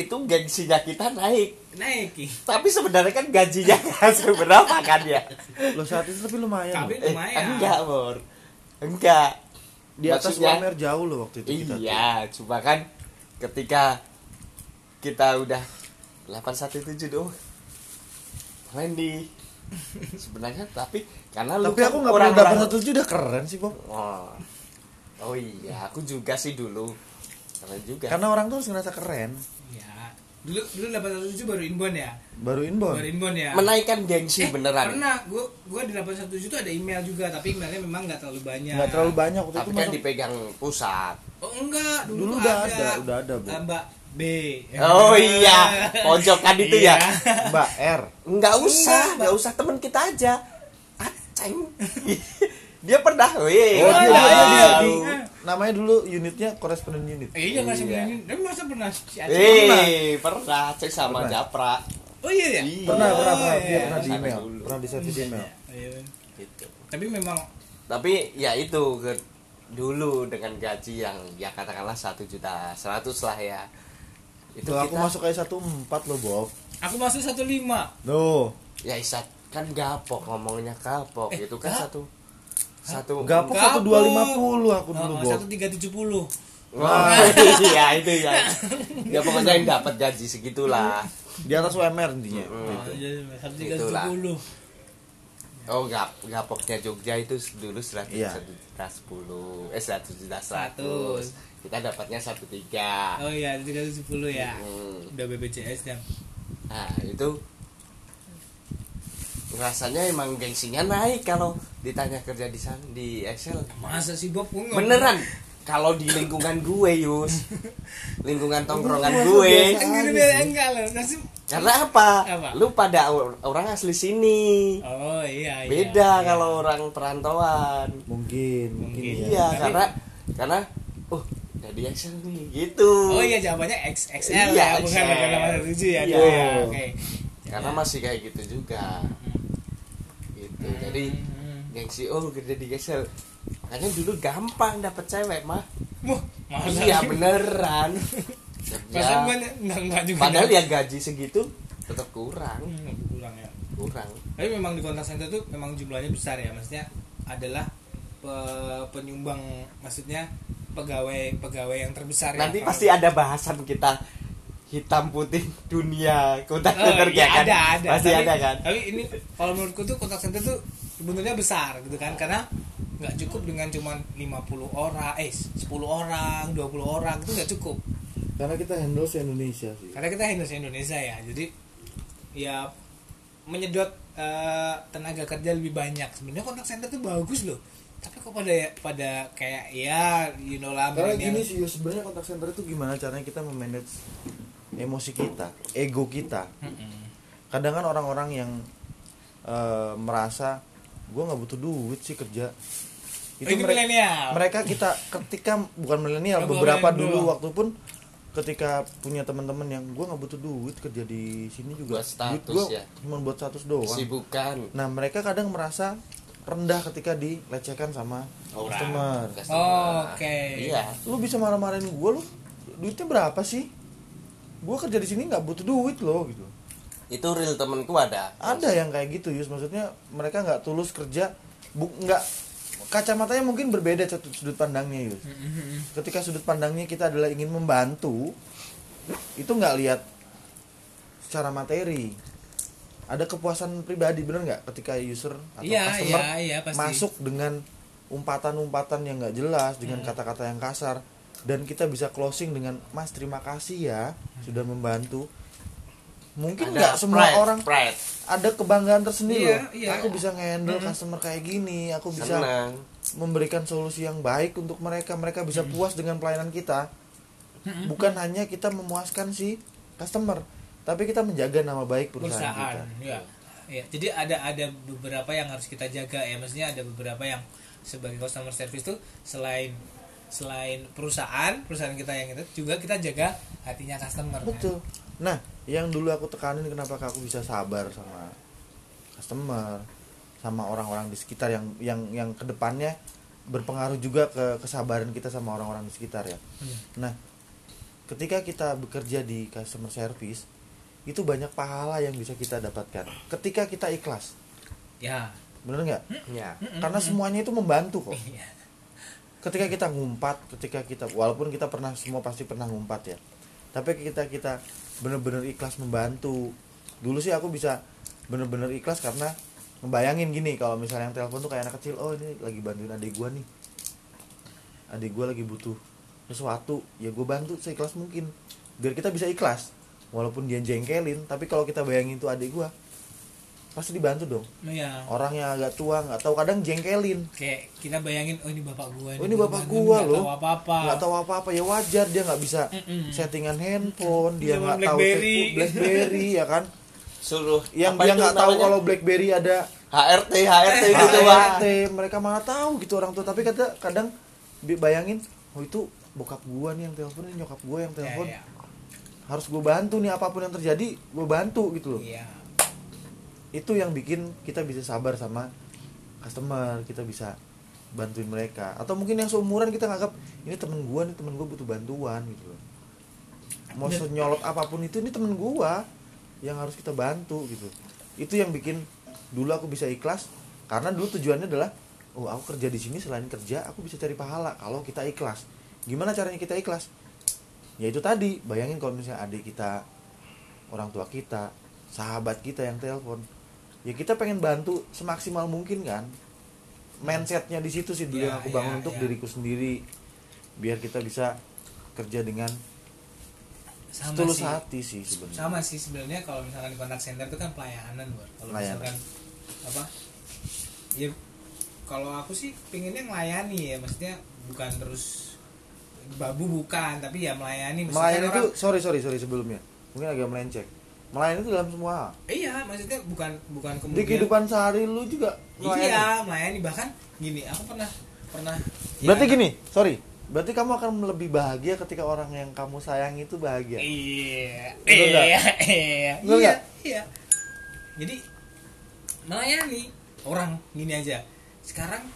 Speaker 3: itu gengsinya kita naik.
Speaker 1: naik.
Speaker 3: Tapi sebenarnya kan gajinya [laughs] nggak seberapa kan ya.
Speaker 2: lo saat itu tapi lumayan
Speaker 1: Tapi
Speaker 2: loh.
Speaker 3: Eh,
Speaker 1: lumayan
Speaker 3: enggak, Bor. Enggak.
Speaker 2: di atas
Speaker 3: Maksudnya-
Speaker 2: UMR jauh loh waktu itu kita tuh.
Speaker 3: Iya, cuma kan ketika kita udah 817 tuh main di sebenarnya tapi karena lu
Speaker 2: tapi
Speaker 3: kan
Speaker 2: aku nggak pernah dapat satu udah keren sih Bob
Speaker 3: oh. oh iya, aku juga sih dulu. Keren juga.
Speaker 2: karena orang tuh harus ngerasa keren
Speaker 1: ya dulu dulu 817 baru inbound ya
Speaker 2: baru inbound
Speaker 1: baru inbound ya
Speaker 3: menaikkan gengsi
Speaker 1: Eh,
Speaker 3: beneran.
Speaker 1: pernah gua gua di 817 itu ada email juga tapi emailnya memang nggak terlalu banyak
Speaker 2: nggak terlalu banyak waktu
Speaker 3: Tapi
Speaker 2: itu
Speaker 3: kan
Speaker 2: masuk
Speaker 3: dipegang pusat.
Speaker 1: Oh enggak, dulu,
Speaker 2: Dulu udah ada, udah ada, Bu.
Speaker 1: Ah, Mbak B.
Speaker 3: Oh iya, pojokan itu ya.
Speaker 1: Iya.
Speaker 2: Mbak R
Speaker 3: Enggak usah,
Speaker 1: Enggak,
Speaker 3: enggak usah temen kita aja. Aceng. [laughs] dia pernah, weh.
Speaker 2: oh
Speaker 1: Oh,
Speaker 2: dia,
Speaker 1: iya,
Speaker 2: dia, dia,
Speaker 1: iya.
Speaker 2: di- namanya dulu unitnya koresponden unit
Speaker 1: Eh, iya nggak
Speaker 3: Iya.
Speaker 1: sebenarnya. Tapi masa pernah si Aceh pernah?
Speaker 3: Eh, pernah cek sama
Speaker 2: Pernah.
Speaker 3: Japra.
Speaker 1: Oh iya ya.
Speaker 3: Iya.
Speaker 2: pernah pernah pernah
Speaker 1: iya,
Speaker 2: dia pernah
Speaker 3: iya.
Speaker 2: di email
Speaker 3: dulu.
Speaker 2: pernah di email
Speaker 1: Iya.
Speaker 3: Gitu.
Speaker 1: Tapi memang
Speaker 3: Tapi ya itu ke dulu dengan gaji yang ya katakanlah satu juta seratus lah ya. Itu
Speaker 2: Tuh, aku
Speaker 3: kita
Speaker 2: masuk kayak satu empat loh Bob
Speaker 1: aku masuk 15.
Speaker 2: Tuh
Speaker 3: ya isat kan gapok ngomongnya kapok
Speaker 1: Eh,
Speaker 3: itu kan satu satu
Speaker 2: Gapok
Speaker 1: Gapok.
Speaker 2: satu dua lima puluh aku dulu
Speaker 1: Oh,
Speaker 2: Bob
Speaker 1: 1370.
Speaker 3: Wah, [laughs] iya itu ya. [laughs] Ya pokoknya yang dapat gaji segitulah.
Speaker 2: di atas UMR intinya.
Speaker 1: Oh,
Speaker 2: Gitu.
Speaker 1: iya,
Speaker 3: Itulah.
Speaker 1: 1370.
Speaker 3: Oh, gap gapoknya Jogja itu dulu seratus
Speaker 2: Iya.
Speaker 3: juta sepuluh, eh seratus juta
Speaker 1: Seratus.
Speaker 3: Kita dapatnya satu tiga.
Speaker 1: Oh iya, 1370 ya.
Speaker 3: Hmm.
Speaker 1: Udah BPJS dan
Speaker 3: Nah itu rasanya emang gengsinya naik kalau ditanya kerja di sana di Excel.
Speaker 1: masa sih Bob
Speaker 3: Beneran kalau di lingkungan gue Yus, [laughs] lingkungan tongkrongan gue. Karena apa?
Speaker 1: Apa?
Speaker 3: Lu pada or- orang asli sini.
Speaker 1: Oh iya, iya.
Speaker 3: Beda
Speaker 1: iya.
Speaker 3: kalau orang perantauan.
Speaker 2: mungkin mungkin
Speaker 1: Mungkin.
Speaker 2: ya
Speaker 3: Iya,
Speaker 1: Tapi-
Speaker 3: karena karena oh, jadi Excel nih gitu.
Speaker 1: Oh iya jawabannya XXL
Speaker 3: Iya,
Speaker 1: ya, bukan
Speaker 3: XL.
Speaker 1: 887 ya.
Speaker 3: Iya.
Speaker 1: Ya, Oke.
Speaker 3: Karena masih kayak gitu juga. Gitu. Jadi
Speaker 1: Hmm.
Speaker 3: gengsi oh kerja di Excel. Makanya dulu gampang dapet cewek mah.
Speaker 1: Wah,
Speaker 3: Iya beneran. [laughs]
Speaker 1: Enggak juga.
Speaker 3: Padahal ya gaji segitu tetap kurang,
Speaker 1: Hmm, kurang ya.
Speaker 3: kurang.
Speaker 1: Tapi memang di kontak center tuh memang jumlahnya besar ya, maksudnya adalah pe- penyumbang maksudnya pegawai pegawai yang terbesar ya.
Speaker 3: Nanti
Speaker 1: Kalau-
Speaker 3: pasti ada bahasan kita hitam putih dunia kontak
Speaker 1: Oh,
Speaker 3: center
Speaker 1: iya,
Speaker 3: ya kan?
Speaker 1: ada, ada.
Speaker 3: Pasti
Speaker 1: Tapi-
Speaker 3: ada kan?
Speaker 1: Tapi ini kalau menurutku tuh kontak center tuh sebenarnya besar gitu kan karena nggak cukup dengan cuma 50 orang, eh 10 orang, 20 orang itu nggak cukup.
Speaker 2: karena kita handle se Indonesia sih
Speaker 1: Karena kita Indonesia Indonesia ya. Jadi ya menyedot eh, tenaga kerja lebih banyak. Sebenarnya kontak center tuh bagus loh. Tapi kok pada pada kayak ya you know lah
Speaker 2: karena gini sih Yus, sebenarnya kontak center itu gimana caranya kita memanage emosi kita ego kita kadang kan orang-orang yang eh, merasa gue nggak butuh duit sih kerja
Speaker 1: Oh, itu milenial.
Speaker 2: mereka kita ketika bukan milenial
Speaker 1: Oh,
Speaker 2: beberapa
Speaker 1: milenial
Speaker 2: dulu
Speaker 1: doang.
Speaker 2: waktu pun ketika punya teman-teman yang gue nggak butuh duit kerja di sini juga
Speaker 3: Buat status
Speaker 2: duit gue
Speaker 3: ya.
Speaker 2: cuma buat status doang
Speaker 3: Sibukan.
Speaker 2: nah mereka kadang merasa rendah ketika dilecehkan sama
Speaker 3: Orang.
Speaker 2: customer
Speaker 3: Customer.
Speaker 1: Oke.
Speaker 3: Iya.
Speaker 2: lu bisa marah-marahin gue lu duitnya berapa sih gue kerja di sini nggak butuh duit loh gitu
Speaker 3: Itu real temenku ada.
Speaker 2: ada yang kayak gitu Yus maksudnya mereka nggak tulus kerja bu nggak kacamatanya mungkin berbeda sudut sudut pandangnya Yus
Speaker 1: Mm-mm.
Speaker 2: ketika sudut pandangnya kita adalah ingin membantu itu nggak lihat secara materi ada kepuasan pribadi bener nggak ketika user atau
Speaker 1: Iya,
Speaker 2: customer
Speaker 1: iya, pasti.
Speaker 2: masuk dengan umpatan-umpatan yang nggak jelas dengan
Speaker 1: Hmm.
Speaker 2: kata-kata yang kasar dan kita bisa closing dengan Mas terima kasih ya sudah membantu. Mungkin nggak semua
Speaker 3: pride,
Speaker 2: orang
Speaker 3: pride.
Speaker 2: ada kebanggaan tersendiri
Speaker 1: Iya,
Speaker 2: loh.
Speaker 1: iya.
Speaker 2: aku bisa nge-handle customer kayak gini aku bisa
Speaker 3: senang.
Speaker 2: memberikan solusi yang baik untuk mereka. Mereka bisa puas dengan pelayanan kita. Bukan hanya kita memuaskan si customer tapi kita menjaga nama baik perusahaan,
Speaker 1: perusahaan
Speaker 2: kita
Speaker 1: ya. ya jadi ada ada beberapa yang harus kita jaga ya. Maksudnya ada beberapa yang sebagai customer service tuh selain selain perusahaan perusahaan kita yang itu juga kita jaga hatinya customer kan.
Speaker 2: betul. Nah yang dulu aku tekanin kenapa aku bisa sabar sama customer sama orang-orang di sekitar yang yang yang ke depannya berpengaruh juga ke kesabaran kita sama orang-orang di sekitar ya.
Speaker 1: Iya.
Speaker 2: nah ketika kita bekerja di customer service itu banyak pahala yang bisa kita dapatkan. Ketika kita ikhlas.
Speaker 1: Ya.
Speaker 2: Bener nggak?
Speaker 3: Ya.
Speaker 2: Karena semuanya itu membantu kok.
Speaker 1: Iya.
Speaker 2: Ketika kita ngumpat ketika kita walaupun kita pernah semua pasti pernah ngumpat ya. Tapi kita kita bener-bener ikhlas membantu dulu sih aku bisa bener-bener ikhlas karena ngebayangin gini kalau misalnya yang telepon tuh kayak anak kecil oh ini lagi bantuin adik gua nih. Adik gua lagi butuh sesuatu ya gue bantu seikhlas mungkin. Biar kita bisa ikhlas walaupun dia jengkelin tapi kalau kita bayangin tuh adik gua pasti dibantu dong
Speaker 1: ya
Speaker 2: orang yang agak tua nggak tahu kadang jengkelin
Speaker 1: kayak kita bayangin oh ini bapak gua
Speaker 2: Oh ini bapak gua
Speaker 1: nggak
Speaker 2: loh.
Speaker 1: tahu apa apa
Speaker 2: nggak tahu apa-apa ya wajar dia nggak bisa
Speaker 1: Mm-mm.
Speaker 2: settingan handphone dia
Speaker 1: Zaman
Speaker 2: nggak tahu
Speaker 1: BlackBerry.
Speaker 2: BlackBerry ya kan
Speaker 3: suruh
Speaker 2: yang
Speaker 3: apa
Speaker 2: dia nggak tahu
Speaker 3: namanya?
Speaker 2: kalau BlackBerry ada
Speaker 3: HRT HRT gitu
Speaker 2: HRT, mereka mana tahu gitu orang tua tapi kata kadang bi- bayangin oh itu bokap gua nih yang telepon ini nyokap gua yang
Speaker 1: ya,
Speaker 2: telepon
Speaker 1: ya.
Speaker 2: harus gue bantu nih apa pun yang terjadi gue bantu gitu loh
Speaker 1: Iya.
Speaker 2: Itu yang bikin kita bisa sabar sama customer kita bisa bantuin mereka. Atau mungkin yang seumuran kita nganggap ini temen gua nih temen gua butuh bantuan gitu loh. Mau
Speaker 1: Dan-
Speaker 2: senyolot apa pun itu ini temen gua yang harus kita bantu gitu. Itu yang bikin dulu aku bisa ikhlas karena dulu tujuannya adalah oh aku kerja di sini selain kerja aku bisa cari pahala kalau kita ikhlas. Gimana caranya kita ikhlas? Ya itu tadi bayangin kalau misalnya adik kita orang tua kita sahabat kita yang telepon ya kita pengen bantu semaksimal mungkin kan mindsetnya di situ sih dulu yang aku bangun
Speaker 1: ya,
Speaker 2: untuk
Speaker 1: ya.
Speaker 2: diriku sendiri biar kita bisa kerja dengan
Speaker 1: sama
Speaker 2: tulus
Speaker 1: sih.
Speaker 2: hati sih sebenarnya
Speaker 1: sama sih sebenarnya kalau misalkan di kontak center itu kan pelayanan Bor. kalau misalkan apa ya kalau aku sih pengennya melayani ya maksudnya bukan terus babu bukan tapi ya melayani Misalkan
Speaker 2: melayani itu
Speaker 1: orang-
Speaker 2: sorry sorry sorry sebelumnya mungkin agak melenceng melayani itu dalam semua. Hal.
Speaker 1: iya maksudnya bukan bukan
Speaker 2: di
Speaker 1: kemudian
Speaker 2: kehidupan sehari lu juga melayani.
Speaker 1: iya melayani. Bahkan gini aku pernah pernah
Speaker 2: berarti
Speaker 1: ya,
Speaker 2: gini sorry. Berarti kamu akan lebih bahagia ketika orang yang kamu sayangi itu bahagia?
Speaker 1: Iya.
Speaker 2: Betul
Speaker 1: iya iya.
Speaker 2: Betul
Speaker 1: iya iya. Jadi melayani orang gini aja. Sekarang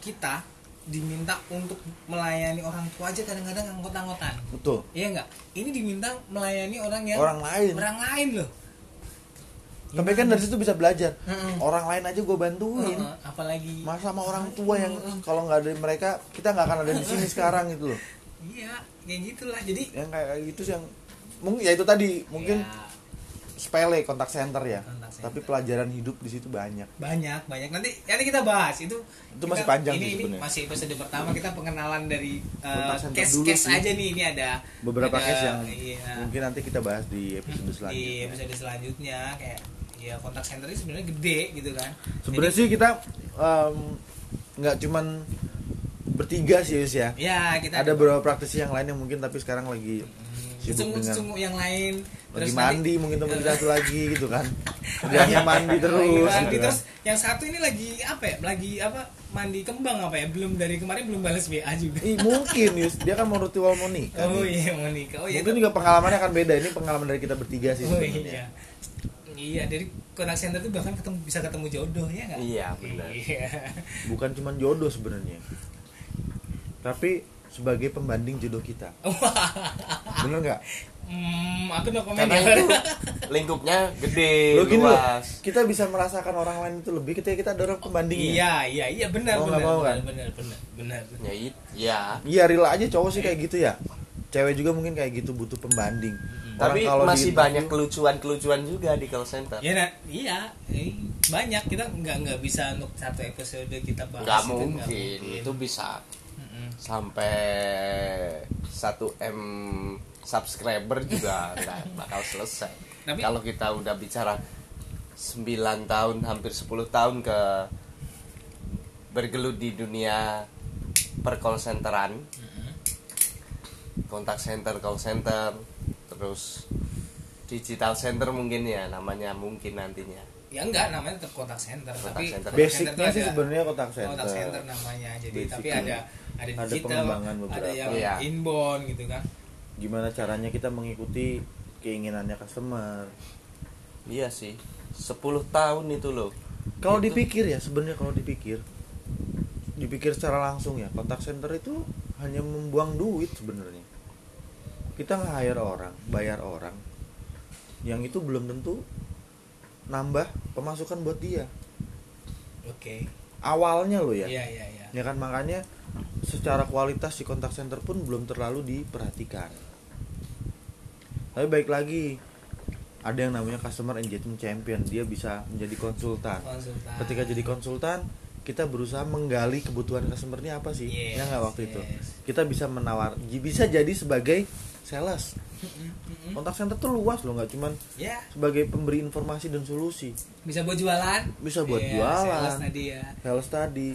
Speaker 1: kita diminta untuk melayani orang tua aja kadang-kadang anggot-anggotan
Speaker 2: betul.
Speaker 1: Iya nggak? Ini diminta melayani orang yang
Speaker 2: orang lain.
Speaker 1: orang lain loh.
Speaker 2: Tapi kan dari situ bisa belajar.
Speaker 1: Heeh.
Speaker 2: orang lain aja gue bantuin.
Speaker 1: Heeh, apalagi
Speaker 2: masa sama orang tua yang kalau nggak ada mereka kita nggak akan ada di sini sekarang gitu loh.
Speaker 1: Iya kayak gitulah. Jadi
Speaker 2: yang kayak gitu sih yang mungkin ya itu tadi. Mungkin
Speaker 1: ya,
Speaker 2: sepele kontak center ya.
Speaker 1: Kontak center.
Speaker 2: tapi pelajaran hidup di situ banyak.
Speaker 1: Banyak banyak. Nanti nanti kita bahas. Itu
Speaker 2: Itu masih
Speaker 1: kita-
Speaker 2: panjang
Speaker 1: ini,
Speaker 2: sih
Speaker 1: ini masih episode pertama. Kita pengenalan dari uh,
Speaker 2: Kontak center
Speaker 1: case
Speaker 2: dulu
Speaker 1: case
Speaker 2: sih.
Speaker 1: aja nih. Ini ada
Speaker 2: beberapa
Speaker 1: ada,
Speaker 2: case yang
Speaker 1: iya,
Speaker 2: mungkin nanti kita bahas di episode
Speaker 1: di
Speaker 2: selanjutnya.
Speaker 1: episode selanjutnya. Kayak ya kontak center ini sebenarnya gede gitu kan.
Speaker 2: Sebenarnya sih kita em, nggak cuman bertiga sih Yus ya.
Speaker 1: Ya kita
Speaker 2: ada beberapa praktisi yang lain yang mungkin tapi sekarang lagi sibuk
Speaker 1: cungu
Speaker 2: dengan
Speaker 1: yang lain.
Speaker 2: lagi
Speaker 1: nanti-
Speaker 2: mandi mungkin teman kita satu lagi gitu kan. [laughs] Kerjanya mandi terus
Speaker 1: Lagi
Speaker 2: gitu
Speaker 1: mandi
Speaker 2: kan.
Speaker 1: terus yang satu ini lagi apa ya? Lagi apa? Mandi kembang apa ya? Belum dari kemarin belum balas WA juga.
Speaker 2: Ih, mungkin Yus. Dia kan mau ritual mau nikah
Speaker 1: oh
Speaker 2: nih.
Speaker 1: iya mau nikah. Oh iya
Speaker 2: mungkin juga pengalamannya akan beda. Ini pengalaman dari kita bertiga sih
Speaker 1: Oh
Speaker 2: sebenarnya.
Speaker 1: iya. Iya, dari kontak center tuh bahkan ketemu bisa ketemu jodoh ya nggak?
Speaker 3: Iya, benar.
Speaker 1: Iya.
Speaker 2: bukan cuman jodoh sebenarnya tapi sebagai pembanding jodoh kita [laughs] bener nggak
Speaker 1: Hmm, aku no komen
Speaker 3: karena
Speaker 1: ya.
Speaker 3: itu [laughs] lingkupnya gede
Speaker 2: Lo gini loh,
Speaker 3: luas
Speaker 2: kita bisa merasakan orang lain itu lebih ketika kita ada orang pembandingnya
Speaker 1: Iya, iya, iya benar
Speaker 2: Mau
Speaker 1: benar.
Speaker 2: mau
Speaker 1: benar,
Speaker 2: kan?
Speaker 1: Benar, benar, benar.
Speaker 3: ya it- ya
Speaker 2: iya real aja cowok sih kayak gitu ya cewek juga mungkin kayak gitu butuh pembanding Orang
Speaker 3: tapi
Speaker 2: kalau
Speaker 3: masih
Speaker 2: di-
Speaker 3: banyak kelucuan-kelucuan juga di call center
Speaker 1: Ya, nah, iya, eh, banyak kita nggak nggak bisa untuk satu episode kita bahas.
Speaker 3: nggak
Speaker 1: itu,
Speaker 3: mungkin itu bisa. Sampai 1 m subscriber juga [laughs] nggak bakal selesai.
Speaker 1: Tapi-
Speaker 3: kalau kita udah bicara 9 tahun hampir 10 tahun ke bergelut di dunia per call centeran kontak center call center terus digital center mungkin ya namanya mungkin nantinya
Speaker 1: ya enggak namanya tetap kontak center
Speaker 3: Kontak
Speaker 1: tapi
Speaker 3: center.
Speaker 1: kontak
Speaker 2: Basicnya sih
Speaker 1: ada-
Speaker 2: sebenarnya kontak center.
Speaker 1: kontak center namanya jadi tapi
Speaker 2: Basicnya.
Speaker 1: ada ada
Speaker 2: Ada
Speaker 1: digital
Speaker 2: pengembangan
Speaker 1: ada
Speaker 2: beberapa.
Speaker 1: yang
Speaker 3: Iya.
Speaker 1: inbound gitu kan
Speaker 2: gimana caranya kita mengikuti keinginannya customer
Speaker 3: iya sih 10 tahun itu loh
Speaker 2: kalau
Speaker 3: Itu-
Speaker 2: dipikir ya sebenarnya kalau dipikir dipikir secara langsung ya kontak center itu hanya membuang duit sebenarnya kita nge-hire orang bayar orang yang itu belum tentu nambah pemasukan buat dia.
Speaker 1: Oke.
Speaker 2: Awalnya lo ya.
Speaker 1: Iya iya iya.
Speaker 2: Ya kan makanya secara kualitas si kontak center pun belum terlalu diperhatikan. Tapi baik lagi ada yang namanya customer engagement champion. Dia bisa menjadi konsultan.
Speaker 1: Konsultan.
Speaker 2: Ketika jadi konsultan kita berusaha menggali kebutuhan customer ini apa sih?
Speaker 1: Yes,
Speaker 2: ya nggak waktu itu?
Speaker 1: yes.
Speaker 2: kita bisa menawar bisa jadi sebagai sales. Kontak center tuh luas loh nggak cuman
Speaker 1: ya.
Speaker 2: sebagai pemberi informasi dan solusi.
Speaker 1: Bisa buat jualan.
Speaker 2: Bisa buat
Speaker 1: Iya,
Speaker 2: jualan.
Speaker 1: sales tadi ya.
Speaker 2: Sales tadi.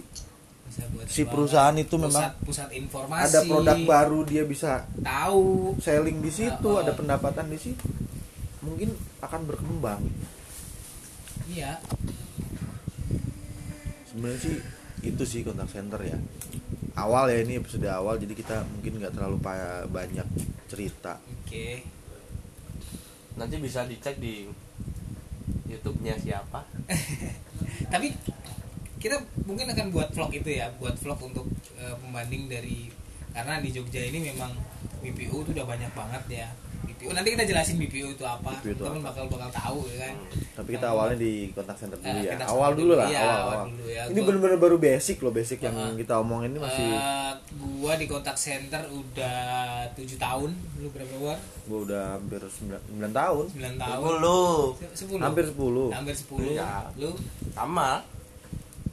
Speaker 1: Bisa buat
Speaker 2: Si
Speaker 1: jualan.
Speaker 2: perusahaan itu
Speaker 1: pusat,
Speaker 2: memang
Speaker 1: pusat informasi.
Speaker 2: ada produk baru dia bisa
Speaker 1: tahu.
Speaker 2: selling di situ
Speaker 1: oh.
Speaker 2: ada pendapatan di situ. Mungkin akan berkembang.
Speaker 1: Iya.
Speaker 2: Sebenarnya sih itu sih kontak center ya. Awal ya ini episode awal jadi kita mungkin nggak terlalu banyak cerita.
Speaker 1: Oke.
Speaker 3: Nanti bisa dicek di YouTube-nya siapa. [laughs]
Speaker 1: Tapi kita mungkin akan buat vlog itu ya buat vlog untuk eh, pembanding dari karena di Jogja ini memang BPU itu udah banyak banget ya BPU nanti kita jelasin BPU itu apa.
Speaker 2: BPU itu
Speaker 1: teman
Speaker 2: apa.
Speaker 1: bakal bakal tahu ya kan?
Speaker 2: Tapi kita awalnya di kontak center dulu
Speaker 1: Eh,
Speaker 2: ya. awal dulu lah
Speaker 1: iya,
Speaker 2: awal,
Speaker 1: awal dulu ya.
Speaker 2: ini bener-bener baru basic loh basic yang
Speaker 1: Uh-uh.
Speaker 2: kita omongin ini masih
Speaker 1: Eh, gua di kontak center udah tujuh tahun lu berapa gua
Speaker 2: gua udah hampir 9, 9 tahun.
Speaker 1: 9 tahun.
Speaker 3: Dulu
Speaker 1: Se- sepuluh?
Speaker 2: Hampir 10
Speaker 1: hampir 10
Speaker 3: Iya.
Speaker 1: lu?
Speaker 3: Sama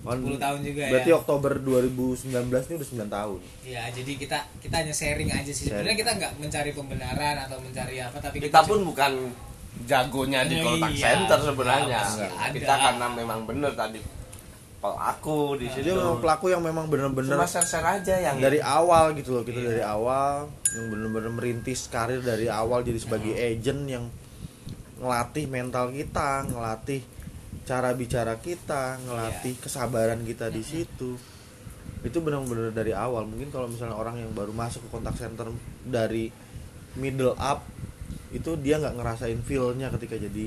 Speaker 1: 10 tahun juga
Speaker 2: berarti
Speaker 1: ya.
Speaker 2: Oktober 2019 ini udah 9 tahun
Speaker 1: ya jadi kita kita hanya sharing aja sih sebenarnya kita nggak mencari pembenaran atau mencari apa tapi
Speaker 3: kita pun bukan jagonya di
Speaker 1: Oh,
Speaker 3: kontak
Speaker 1: iya.
Speaker 3: center sebenarnya
Speaker 1: ada.
Speaker 3: kita karena memang bener tadi pelaku di situ
Speaker 2: jadi memang pelaku yang memang bener-bener
Speaker 3: cuma share-share aja yang
Speaker 2: dari awal gitu loh kita
Speaker 1: Iya.
Speaker 2: dari awal yang bener-bener merintis karir dari awal jadi sebagai agent yang ngelatih mental kita ngelatih cara bicara kita ngelatih kesabaran kita di situ. Itu benar-benar dari awal. Mungkin kalau misalnya orang yang baru masuk ke kontak center dari middle up itu dia nggak ngerasain feel-nya ketika jadi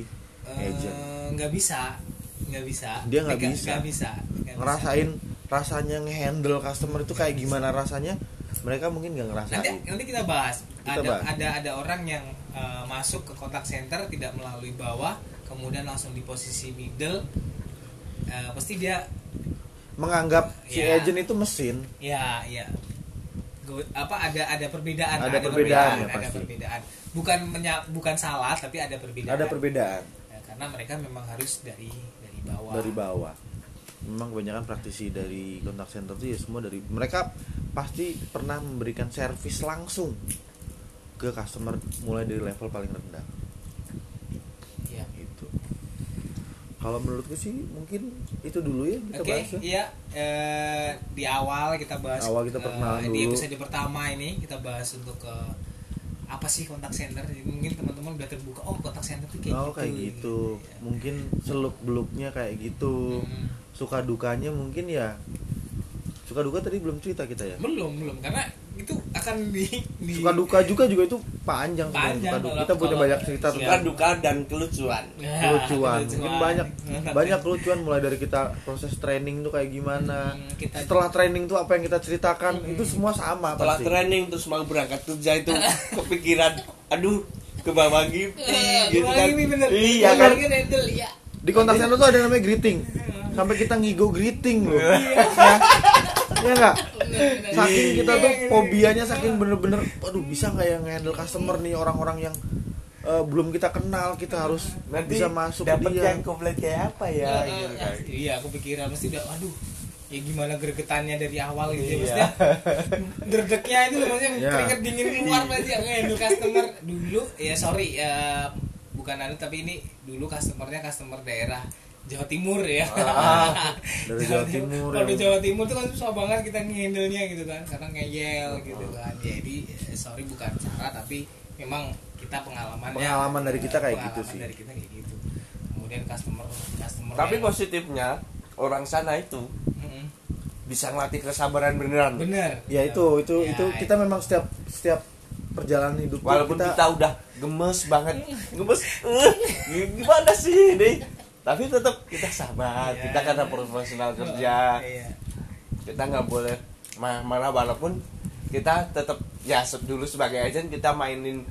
Speaker 1: Eh,
Speaker 2: agent.
Speaker 1: nggak bisa. Nggak bisa.
Speaker 2: Dia nggak bisa.
Speaker 1: nggak bisa.
Speaker 2: Ngerasain rasanya ngehandle customer itu kayak gimana rasanya mereka mungkin nggak
Speaker 1: bisa. nanti
Speaker 2: ngerasain
Speaker 1: nanti kita bahas.
Speaker 2: Kita
Speaker 1: ada
Speaker 2: bahas.
Speaker 1: ada ada orang yang eh, masuk ke kontak center tidak melalui bawah kemudian langsung di posisi middle Eh, pasti dia
Speaker 2: menganggap si
Speaker 1: Ya.
Speaker 2: agent itu mesin.
Speaker 1: Ya ya. Gu- apa ada ada perbedaan
Speaker 2: Ada perbedaan ya,
Speaker 1: ada
Speaker 2: pasti.
Speaker 1: perbedaan. Bukan menya- bukan salah tapi ada perbedaan.
Speaker 2: Ada perbedaan.
Speaker 1: Ya, karena mereka memang harus dari dari bawah.
Speaker 2: Dari bawah. Memang kebanyakan praktisi dari kontak center itu ya semua dari mereka pasti pernah memberikan servis langsung ke customer mulai dari level paling rendah
Speaker 1: Iya.
Speaker 2: itu kalau menurutku sih mungkin itu dulu ya kita
Speaker 1: Oke,
Speaker 2: bahas ya.
Speaker 1: iya eh, di awal kita bahas
Speaker 2: Awal kita
Speaker 1: eh,
Speaker 2: perkenalan
Speaker 1: di
Speaker 2: dulu.
Speaker 1: episode pertama ini kita bahas untuk ke apa sih kontak center? Jadi mungkin teman-teman udah terbuka oh kontak center tuh kayak
Speaker 2: oh
Speaker 1: gitu.
Speaker 2: kayak gitu
Speaker 1: Iya.
Speaker 2: mungkin seluk beluknya kayak gitu
Speaker 1: Hmm.
Speaker 2: suka dukanya mungkin ya suka duka tadi belum cerita kita ya
Speaker 1: Belum, belum karena akan di, di
Speaker 2: suka duka juga juga itu panjang.
Speaker 1: Panjang
Speaker 2: Suka duka.
Speaker 1: kalau-
Speaker 2: kita punya
Speaker 1: kalau-
Speaker 2: banyak cerita
Speaker 1: Iya.
Speaker 3: suka
Speaker 2: tentang
Speaker 3: duka dan kelucuan [laughs]
Speaker 1: Ya,
Speaker 2: kelucuan mungkin
Speaker 1: kelucuan.
Speaker 2: banyak [laughs] banyak kelucuan mulai dari kita proses training tuh kayak gimana
Speaker 1: Hmm, kita-
Speaker 2: setelah training tuh apa yang kita ceritakan
Speaker 1: Hmm.
Speaker 2: itu semua sama
Speaker 3: setelah
Speaker 2: pasti
Speaker 3: training terus mau berangkat kerja itu [laughs] kepikiran aduh ke bawah gitu
Speaker 1: Eh,
Speaker 3: gitu kan iya kan
Speaker 1: iya.
Speaker 2: di kontak center tuh ada namanya greeting sampai kita ngigo greeting loh
Speaker 1: Iya.
Speaker 2: ya ya nggak?
Speaker 1: Bener, bener.
Speaker 2: saking kita tuh
Speaker 1: Iya,
Speaker 2: fobianya saking bener-bener aduh bisa nggak yang handle customer nih orang-orang yang eh, belum kita kenal kita harus
Speaker 3: nanti
Speaker 2: bisa masuk
Speaker 3: dapat
Speaker 2: dia.
Speaker 3: yang komplit kayak apa ya
Speaker 1: Eh,
Speaker 3: gitu kan.
Speaker 1: iya aku pikiran pasti udah aduh ya gimana gregetannya dari awal gitu ya
Speaker 3: Iya.
Speaker 1: maksudnya. [laughs] Itu maksudnya
Speaker 2: Ya.
Speaker 1: keringet dingin keluar berarti ya handle customer. Dulu ya sorry ya bukan anu tapi ini dulu customernya customer daerah Jawa Timur ya.
Speaker 3: Ah, [laughs]
Speaker 2: dari Jawa Timur
Speaker 1: kalau di
Speaker 2: yang-
Speaker 1: Jawa Timur tuh kan susah banget kita ngehandle-nya gitu kan. Karena ngeyel gitu kan. Jadi eh, sorry bukan cara tapi memang kita pengalamannya
Speaker 2: Pengalaman dari kita kayak
Speaker 1: pengalaman
Speaker 2: gitu sih.
Speaker 1: dari kita kayak gitu. Kemudian customer customer
Speaker 3: tapi
Speaker 1: yang-
Speaker 3: positifnya orang sana itu bisa ngelatih kesabaran beneran.
Speaker 1: Bener.
Speaker 2: Ya itu itu
Speaker 1: Ya,
Speaker 2: itu. kita memang setiap setiap perjalanan hidup
Speaker 3: walaupun kita, udah gemes banget. Gemes eh, gimana sih ini tapi tetap kita sabar
Speaker 1: Iya.
Speaker 3: kita karena profesional kerja.
Speaker 1: Iya.
Speaker 3: kita nggak boleh ma- mana walaupun kita tetap ya dulu sebagai agent kita mainin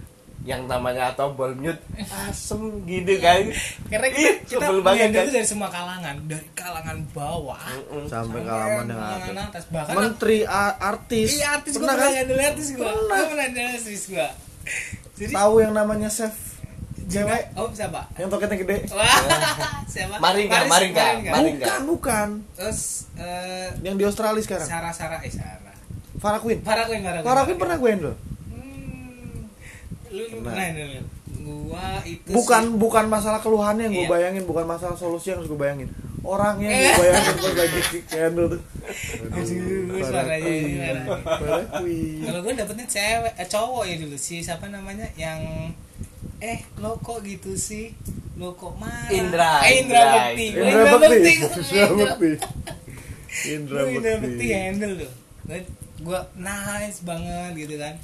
Speaker 3: yang namanya tombol mute. Asem gitu kan.
Speaker 1: Karena kita
Speaker 3: Ih,
Speaker 1: kita
Speaker 3: banget kan
Speaker 1: itu dari semua kalangan dari kalangan bawah.
Speaker 2: Sampai kalaman yang
Speaker 1: kalangan
Speaker 2: atas
Speaker 1: atas. Bahkan
Speaker 2: menteri a- artis.
Speaker 1: Iya artis gue
Speaker 2: pernah
Speaker 1: pernah
Speaker 2: kan?
Speaker 1: handle artis gue
Speaker 2: Pernah.
Speaker 1: pernah handle artis gue jadi
Speaker 2: tahu yang namanya chef cewek
Speaker 1: oh siapa
Speaker 2: yang toketnya gede
Speaker 1: Wah, siapa?
Speaker 3: Maringga, Maringga.
Speaker 1: Maringga.
Speaker 2: bukan bukan
Speaker 1: Terus eh
Speaker 2: yang di Australia sekarang
Speaker 1: Sarah Sarah eh Sarah.
Speaker 2: Farah Queen
Speaker 1: Farah Queen, Farah Queen.
Speaker 2: Farah Queen pernah gue handle
Speaker 1: Hmm. Lu lu
Speaker 2: Pernah.
Speaker 1: pernah handle? Gua itu
Speaker 2: bukan
Speaker 1: sih-
Speaker 2: bukan masalah keluhannya yang gue
Speaker 1: Iya.
Speaker 2: bayangin bukan masalah solusi yang harus gue bayangin orangnya yang gue bayangin pas lagi handle tuh
Speaker 1: Aduh, suaranya ini merah.
Speaker 2: Farah Queen
Speaker 1: Kalau gue dapetnya cewek, eh, cowok ya dulu sih siapa namanya yang eh lo kok gitu sih? Lo kok marah?
Speaker 3: Indra,
Speaker 1: eh, Indra,
Speaker 3: Indra,
Speaker 1: Bekti.
Speaker 3: Indra.
Speaker 2: Indra Bekti. [laughs] Indra. Bekti. Indra
Speaker 1: Gua Indra Bekti.
Speaker 2: Bekti
Speaker 1: handle tuh gue nice banget gitu kan.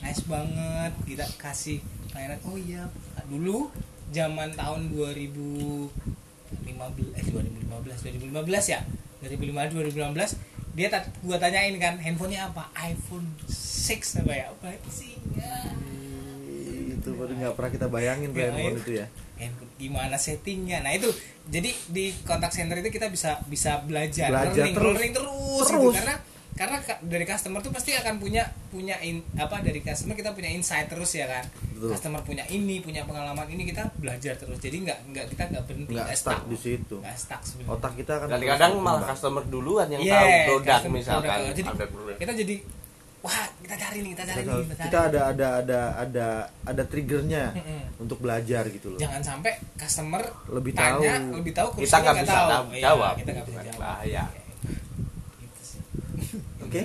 Speaker 1: Nice banget. Kita kasih layanan oh iya dulu zaman tahun 2015 eh 2015 2015 ya? 2015 2016 dia gua tanyain kan handphonenya apa? iPhone 6 apa ya? Apa sih? Ya.
Speaker 2: Itu baru nggak pernah kita bayangin tuh
Speaker 1: Ya,
Speaker 2: handphone
Speaker 1: iya.
Speaker 2: itu ya
Speaker 1: handphone gimana settingnya nah itu jadi di kontak center itu kita bisa bisa belajar,
Speaker 2: Belajar
Speaker 1: learning,
Speaker 2: terus.
Speaker 1: learning terus, gitu.
Speaker 2: Terus.
Speaker 1: karena karena ka- dari customer tuh pasti akan punya punya in- apa dari customer kita punya insight terus ya kan
Speaker 2: Betul.
Speaker 1: customer punya ini punya pengalaman ini kita belajar terus jadi nggak nggak kita nggak berhenti
Speaker 2: nggak stuck di situ
Speaker 1: nggak stuck sebenarnya
Speaker 2: otak kita kan
Speaker 3: kadang-kadang malah customer duluan yang
Speaker 1: Iya,
Speaker 3: tahu produk misalkan
Speaker 1: produk. Jadi,
Speaker 3: produk.
Speaker 1: kita jadi wah kita cari nih kita cari
Speaker 2: kita,
Speaker 1: nih kita, cari
Speaker 2: kita ada ada ada ada ada triggernya untuk belajar gitu loh.
Speaker 1: Jangan sampai customer
Speaker 2: Lebih
Speaker 1: tanya
Speaker 2: tahu.
Speaker 1: lebih tahu
Speaker 3: kita nggak bisa
Speaker 1: tahu.
Speaker 3: tahu-
Speaker 1: Iya,
Speaker 3: jawab.
Speaker 1: kita nggak bisa jawab.
Speaker 3: bahaya.
Speaker 1: Gitu sih.
Speaker 2: oke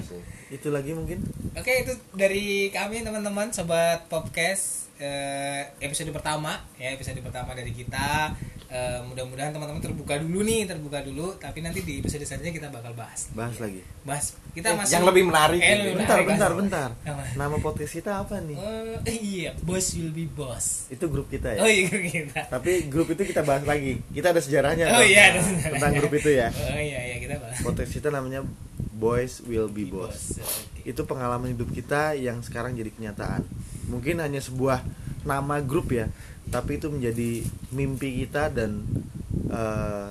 Speaker 2: itu lagi mungkin.
Speaker 1: Oke itu dari kami teman-teman sobat podcast eh, episode pertama ya episode pertama dari kita Eh, mudah-mudahan teman-teman terbuka dulu nih terbuka dulu. Tapi nanti di episode selanjutnya kita bakal bahas.
Speaker 2: Bahas lagi.
Speaker 1: Bahas. Kita
Speaker 3: Eh,
Speaker 1: masih
Speaker 3: yang lebih menarik
Speaker 1: Eh, lebih
Speaker 2: bentar
Speaker 1: menarik,
Speaker 2: bentar bentar.
Speaker 1: Apa?
Speaker 2: nama podcast kita apa nih?
Speaker 1: Eh, iya boss will be boss
Speaker 2: itu grup kita ya?
Speaker 1: Oh iya kita.
Speaker 2: Tapi grup itu kita bahas lagi. Kita ada sejarahnya
Speaker 1: oh iya ada sejarahnya.
Speaker 2: tentang grup itu ya.
Speaker 1: Oh iya iya kita bahas.
Speaker 2: Podcast kita namanya Boys Will Be Boss
Speaker 1: Oke.
Speaker 2: itu pengalaman hidup kita yang sekarang jadi kenyataan. Mungkin hanya sebuah nama grup ya tapi itu menjadi mimpi kita dan eh,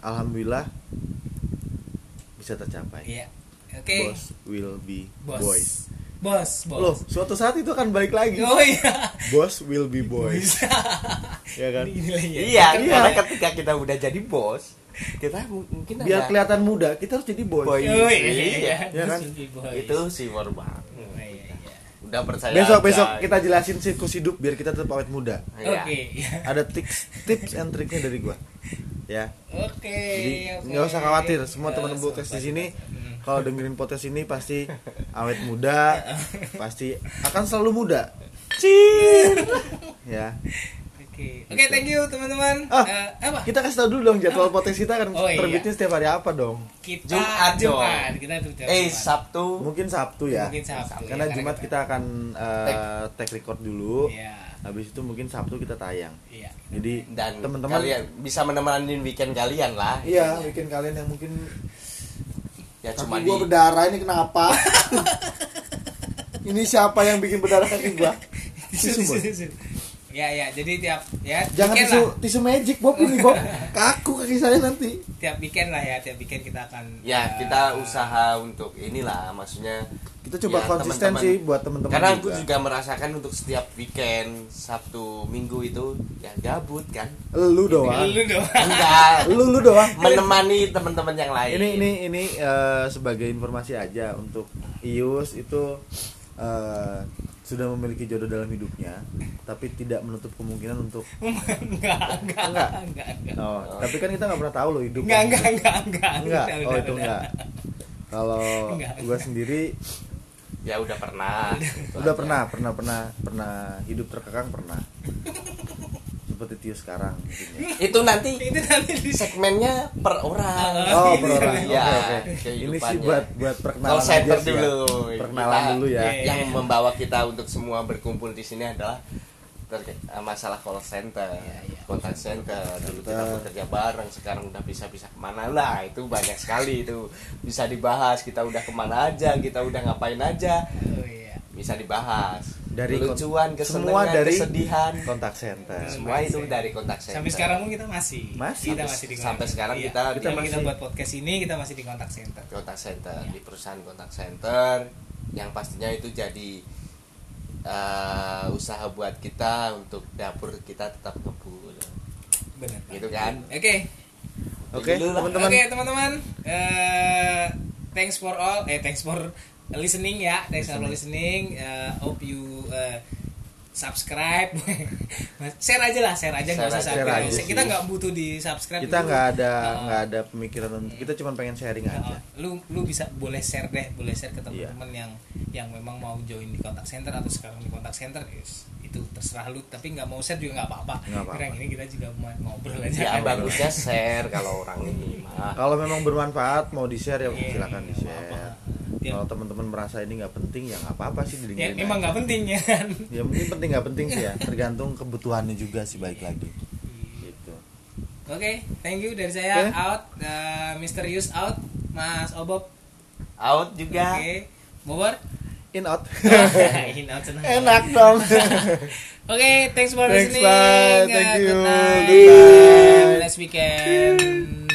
Speaker 2: alhamdulillah bisa tercapai
Speaker 1: iya oke
Speaker 2: Boss will be
Speaker 1: Boss.
Speaker 2: boys
Speaker 1: bos bos
Speaker 2: loh suatu saat itu akan balik lagi
Speaker 1: oh iya
Speaker 2: Boss will be boys [laughs] ya kan
Speaker 1: Ini nilainya.
Speaker 3: iya
Speaker 2: Iya.
Speaker 3: karena ketika kita udah jadi bos kita mu- mungkin
Speaker 2: biar
Speaker 3: ada
Speaker 2: kelihatan muda kita harus jadi boy
Speaker 3: Boy.
Speaker 1: Oh,
Speaker 3: Iya.
Speaker 2: Ya kan?
Speaker 1: Boys.
Speaker 3: itu si Warba
Speaker 1: Oh, iya, iya.
Speaker 3: Udah percaya
Speaker 2: besok
Speaker 3: aja.
Speaker 2: besok kita jelasin siklus hidup biar kita tetap awet muda
Speaker 3: Iya.
Speaker 1: Oke, ya.
Speaker 2: ada tips tips and triknya dari gua ya
Speaker 1: Oke.
Speaker 2: Jadi
Speaker 1: oke.
Speaker 2: nggak usah khawatir, semua
Speaker 1: Nggak
Speaker 2: teman
Speaker 1: usah
Speaker 2: podcast di sini kalau dengerin podcast ini pasti [laughs] awet muda, pasti akan selalu muda. Cin. Ya.
Speaker 1: Oke. Oke, thank you teman-teman.
Speaker 2: Ah,
Speaker 1: Eh, apa?
Speaker 2: Kita kasih tau dulu dong jadwal podcast kita kan
Speaker 1: Oh, iya.
Speaker 2: terbitnya setiap hari apa dong?
Speaker 1: Kita
Speaker 3: Jumat dong.
Speaker 1: Jumat. Kita tiap
Speaker 3: eh
Speaker 1: Jumat.
Speaker 3: Sabtu
Speaker 2: Mungkin Sabtu ya.
Speaker 1: Mungkin Sabtu.
Speaker 2: Karena
Speaker 1: ya,
Speaker 2: Jumat kita akan uh, take record dulu.
Speaker 1: Iya.
Speaker 2: Habis itu mungkin Sabtu kita tayang.
Speaker 1: Iya.
Speaker 2: Jadi
Speaker 3: dan
Speaker 2: teman-teman
Speaker 3: kalian bisa menemani weekend kalian lah
Speaker 2: Iya, bikin kalian yang mungkin
Speaker 3: ya cuma di
Speaker 2: gua berdarah ini kenapa? [laughs] ini siapa yang bikin berdarah kaki gua?
Speaker 1: Ya ya, jadi tiap ya
Speaker 2: Jangan tisu,
Speaker 1: lah.
Speaker 2: tisu magic Bob ini Bob. Kaku kaki saya nanti.
Speaker 1: Tiap weekend lah ya, tiap weekend kita akan
Speaker 3: ya
Speaker 1: eh,
Speaker 3: kita usaha untuk inilah maksudnya
Speaker 2: kita coba
Speaker 3: Ya,
Speaker 2: konsisten
Speaker 3: teman-teman.
Speaker 2: sih buat teman-teman
Speaker 3: karena aku juga merasakan untuk setiap weekend Sabtu Minggu itu ya gabut kan
Speaker 2: lu doang
Speaker 1: lu doang
Speaker 3: enggak [laughs]
Speaker 2: lu lu doang [laughs]
Speaker 3: menemani teman-teman yang lain
Speaker 2: ini ini ini eh, sebagai informasi aja untuk Ius itu eh, sudah memiliki jodoh dalam hidupnya tapi tidak menutup kemungkinan untuk [laughs]
Speaker 1: enggak enggak
Speaker 2: Enggak.
Speaker 1: enggak? enggak
Speaker 2: oh, tapi kan kita nggak pernah tahu loh hidup
Speaker 1: enggak enggak enggak enggak
Speaker 2: enggak? oh
Speaker 1: udah,
Speaker 2: itu
Speaker 1: udah.
Speaker 2: enggak. Kalau
Speaker 1: enggak.
Speaker 2: sendiri
Speaker 3: ya udah pernah.
Speaker 2: udah pernah pernah pernah pernah. Hidup terkekang pernah seperti Tio sekarang intinya. [laughs]
Speaker 3: itu nanti
Speaker 1: itu nanti di
Speaker 3: segmennya per orang
Speaker 2: oh per orang
Speaker 3: Ya,
Speaker 2: oke oke ini
Speaker 3: kehidupannya.
Speaker 2: sih buat buat perkenalan
Speaker 3: call center
Speaker 2: aja sih ya.
Speaker 3: dulu
Speaker 2: perkenalan
Speaker 3: Kita-
Speaker 2: dulu ya
Speaker 1: Iya.
Speaker 3: yang membawa kita untuk semua berkumpul di sini adalah terkait eh, masalah call center,
Speaker 1: Iya, iya.
Speaker 3: contact center. Dulu kita bekerja bareng, sekarang udah bisa-bisa ke mana lah. Itu banyak sekali itu bisa dibahas. Kita udah ke mana aja, kita udah ngapain aja,
Speaker 1: oh iya
Speaker 3: bisa dibahas.
Speaker 2: Dari
Speaker 3: lucuan,
Speaker 2: semua
Speaker 3: kesenangan,
Speaker 2: dari
Speaker 3: kesedihan,
Speaker 2: kontak center.
Speaker 3: Semua itu dari kontak center.
Speaker 1: sampai sekarang pun kita masih.
Speaker 2: Masih.
Speaker 1: kita masih. di
Speaker 3: Sampai sekarang
Speaker 1: Iya.
Speaker 3: kita-
Speaker 1: kita,
Speaker 2: kita
Speaker 1: kita
Speaker 2: masih-
Speaker 1: buat podcast ini kita masih di kontak center.
Speaker 3: Kontak center
Speaker 1: Ya.
Speaker 3: di perusahaan kontak center. Yang pastinya itu jadi eh, usaha buat kita untuk dapur kita tetap ngebul
Speaker 1: benar
Speaker 3: gitu kan?
Speaker 1: Oke.
Speaker 2: Oke teman-teman.
Speaker 1: Oke teman-teman, Eh, thanks for all, eh thanks for listening ya, thanks for listening. Eh, hope you eh, subscribe, [laughs] share aja lah, share aja nggak usah
Speaker 3: Share
Speaker 2: aja. aja
Speaker 1: Kita
Speaker 2: sih.
Speaker 1: nggak butuh di subscribe.
Speaker 2: kita nggak ada nggak ada pemikiran untuk kita cuma pengen sharing
Speaker 1: eh,
Speaker 2: aja
Speaker 1: lu lu bisa boleh share deh, boleh share ke
Speaker 2: Iya.
Speaker 1: teman-teman yang yang memang mau join di kontak center atau sekarang di kontak center, yes, itu terserah lu. Tapi nggak mau share juga nggak apa-apa. Karena ini kita juga mau ngobrol aja.
Speaker 3: ya
Speaker 1: kan.
Speaker 3: bagusnya share kalau orang ini mah
Speaker 2: kalau memang bermanfaat mau di share ya
Speaker 1: Iya,
Speaker 2: silakan di share.
Speaker 1: Ya,
Speaker 2: kalau teman-teman merasa ini nggak penting ya nggak apa-apa sih
Speaker 1: ya, emang nggak penting ya kan.
Speaker 2: ya mungkin penting nggak penting sih ya [laughs] tergantung kebutuhannya juga sih baik lagi gitu
Speaker 1: Oke, thank you dari saya
Speaker 2: Oke.
Speaker 1: out, uh, Mr. Yus out, Mas Obob.
Speaker 3: out juga
Speaker 1: Oke, Bobor.
Speaker 2: in out [laughs]
Speaker 1: In out senang.
Speaker 2: enak dong [laughs]
Speaker 1: Oke, thanks for
Speaker 2: Thanks,
Speaker 1: listening.
Speaker 2: bye. Thank
Speaker 1: Uh,
Speaker 2: you.
Speaker 1: Good night.
Speaker 2: Goodbye.
Speaker 1: Next weekend.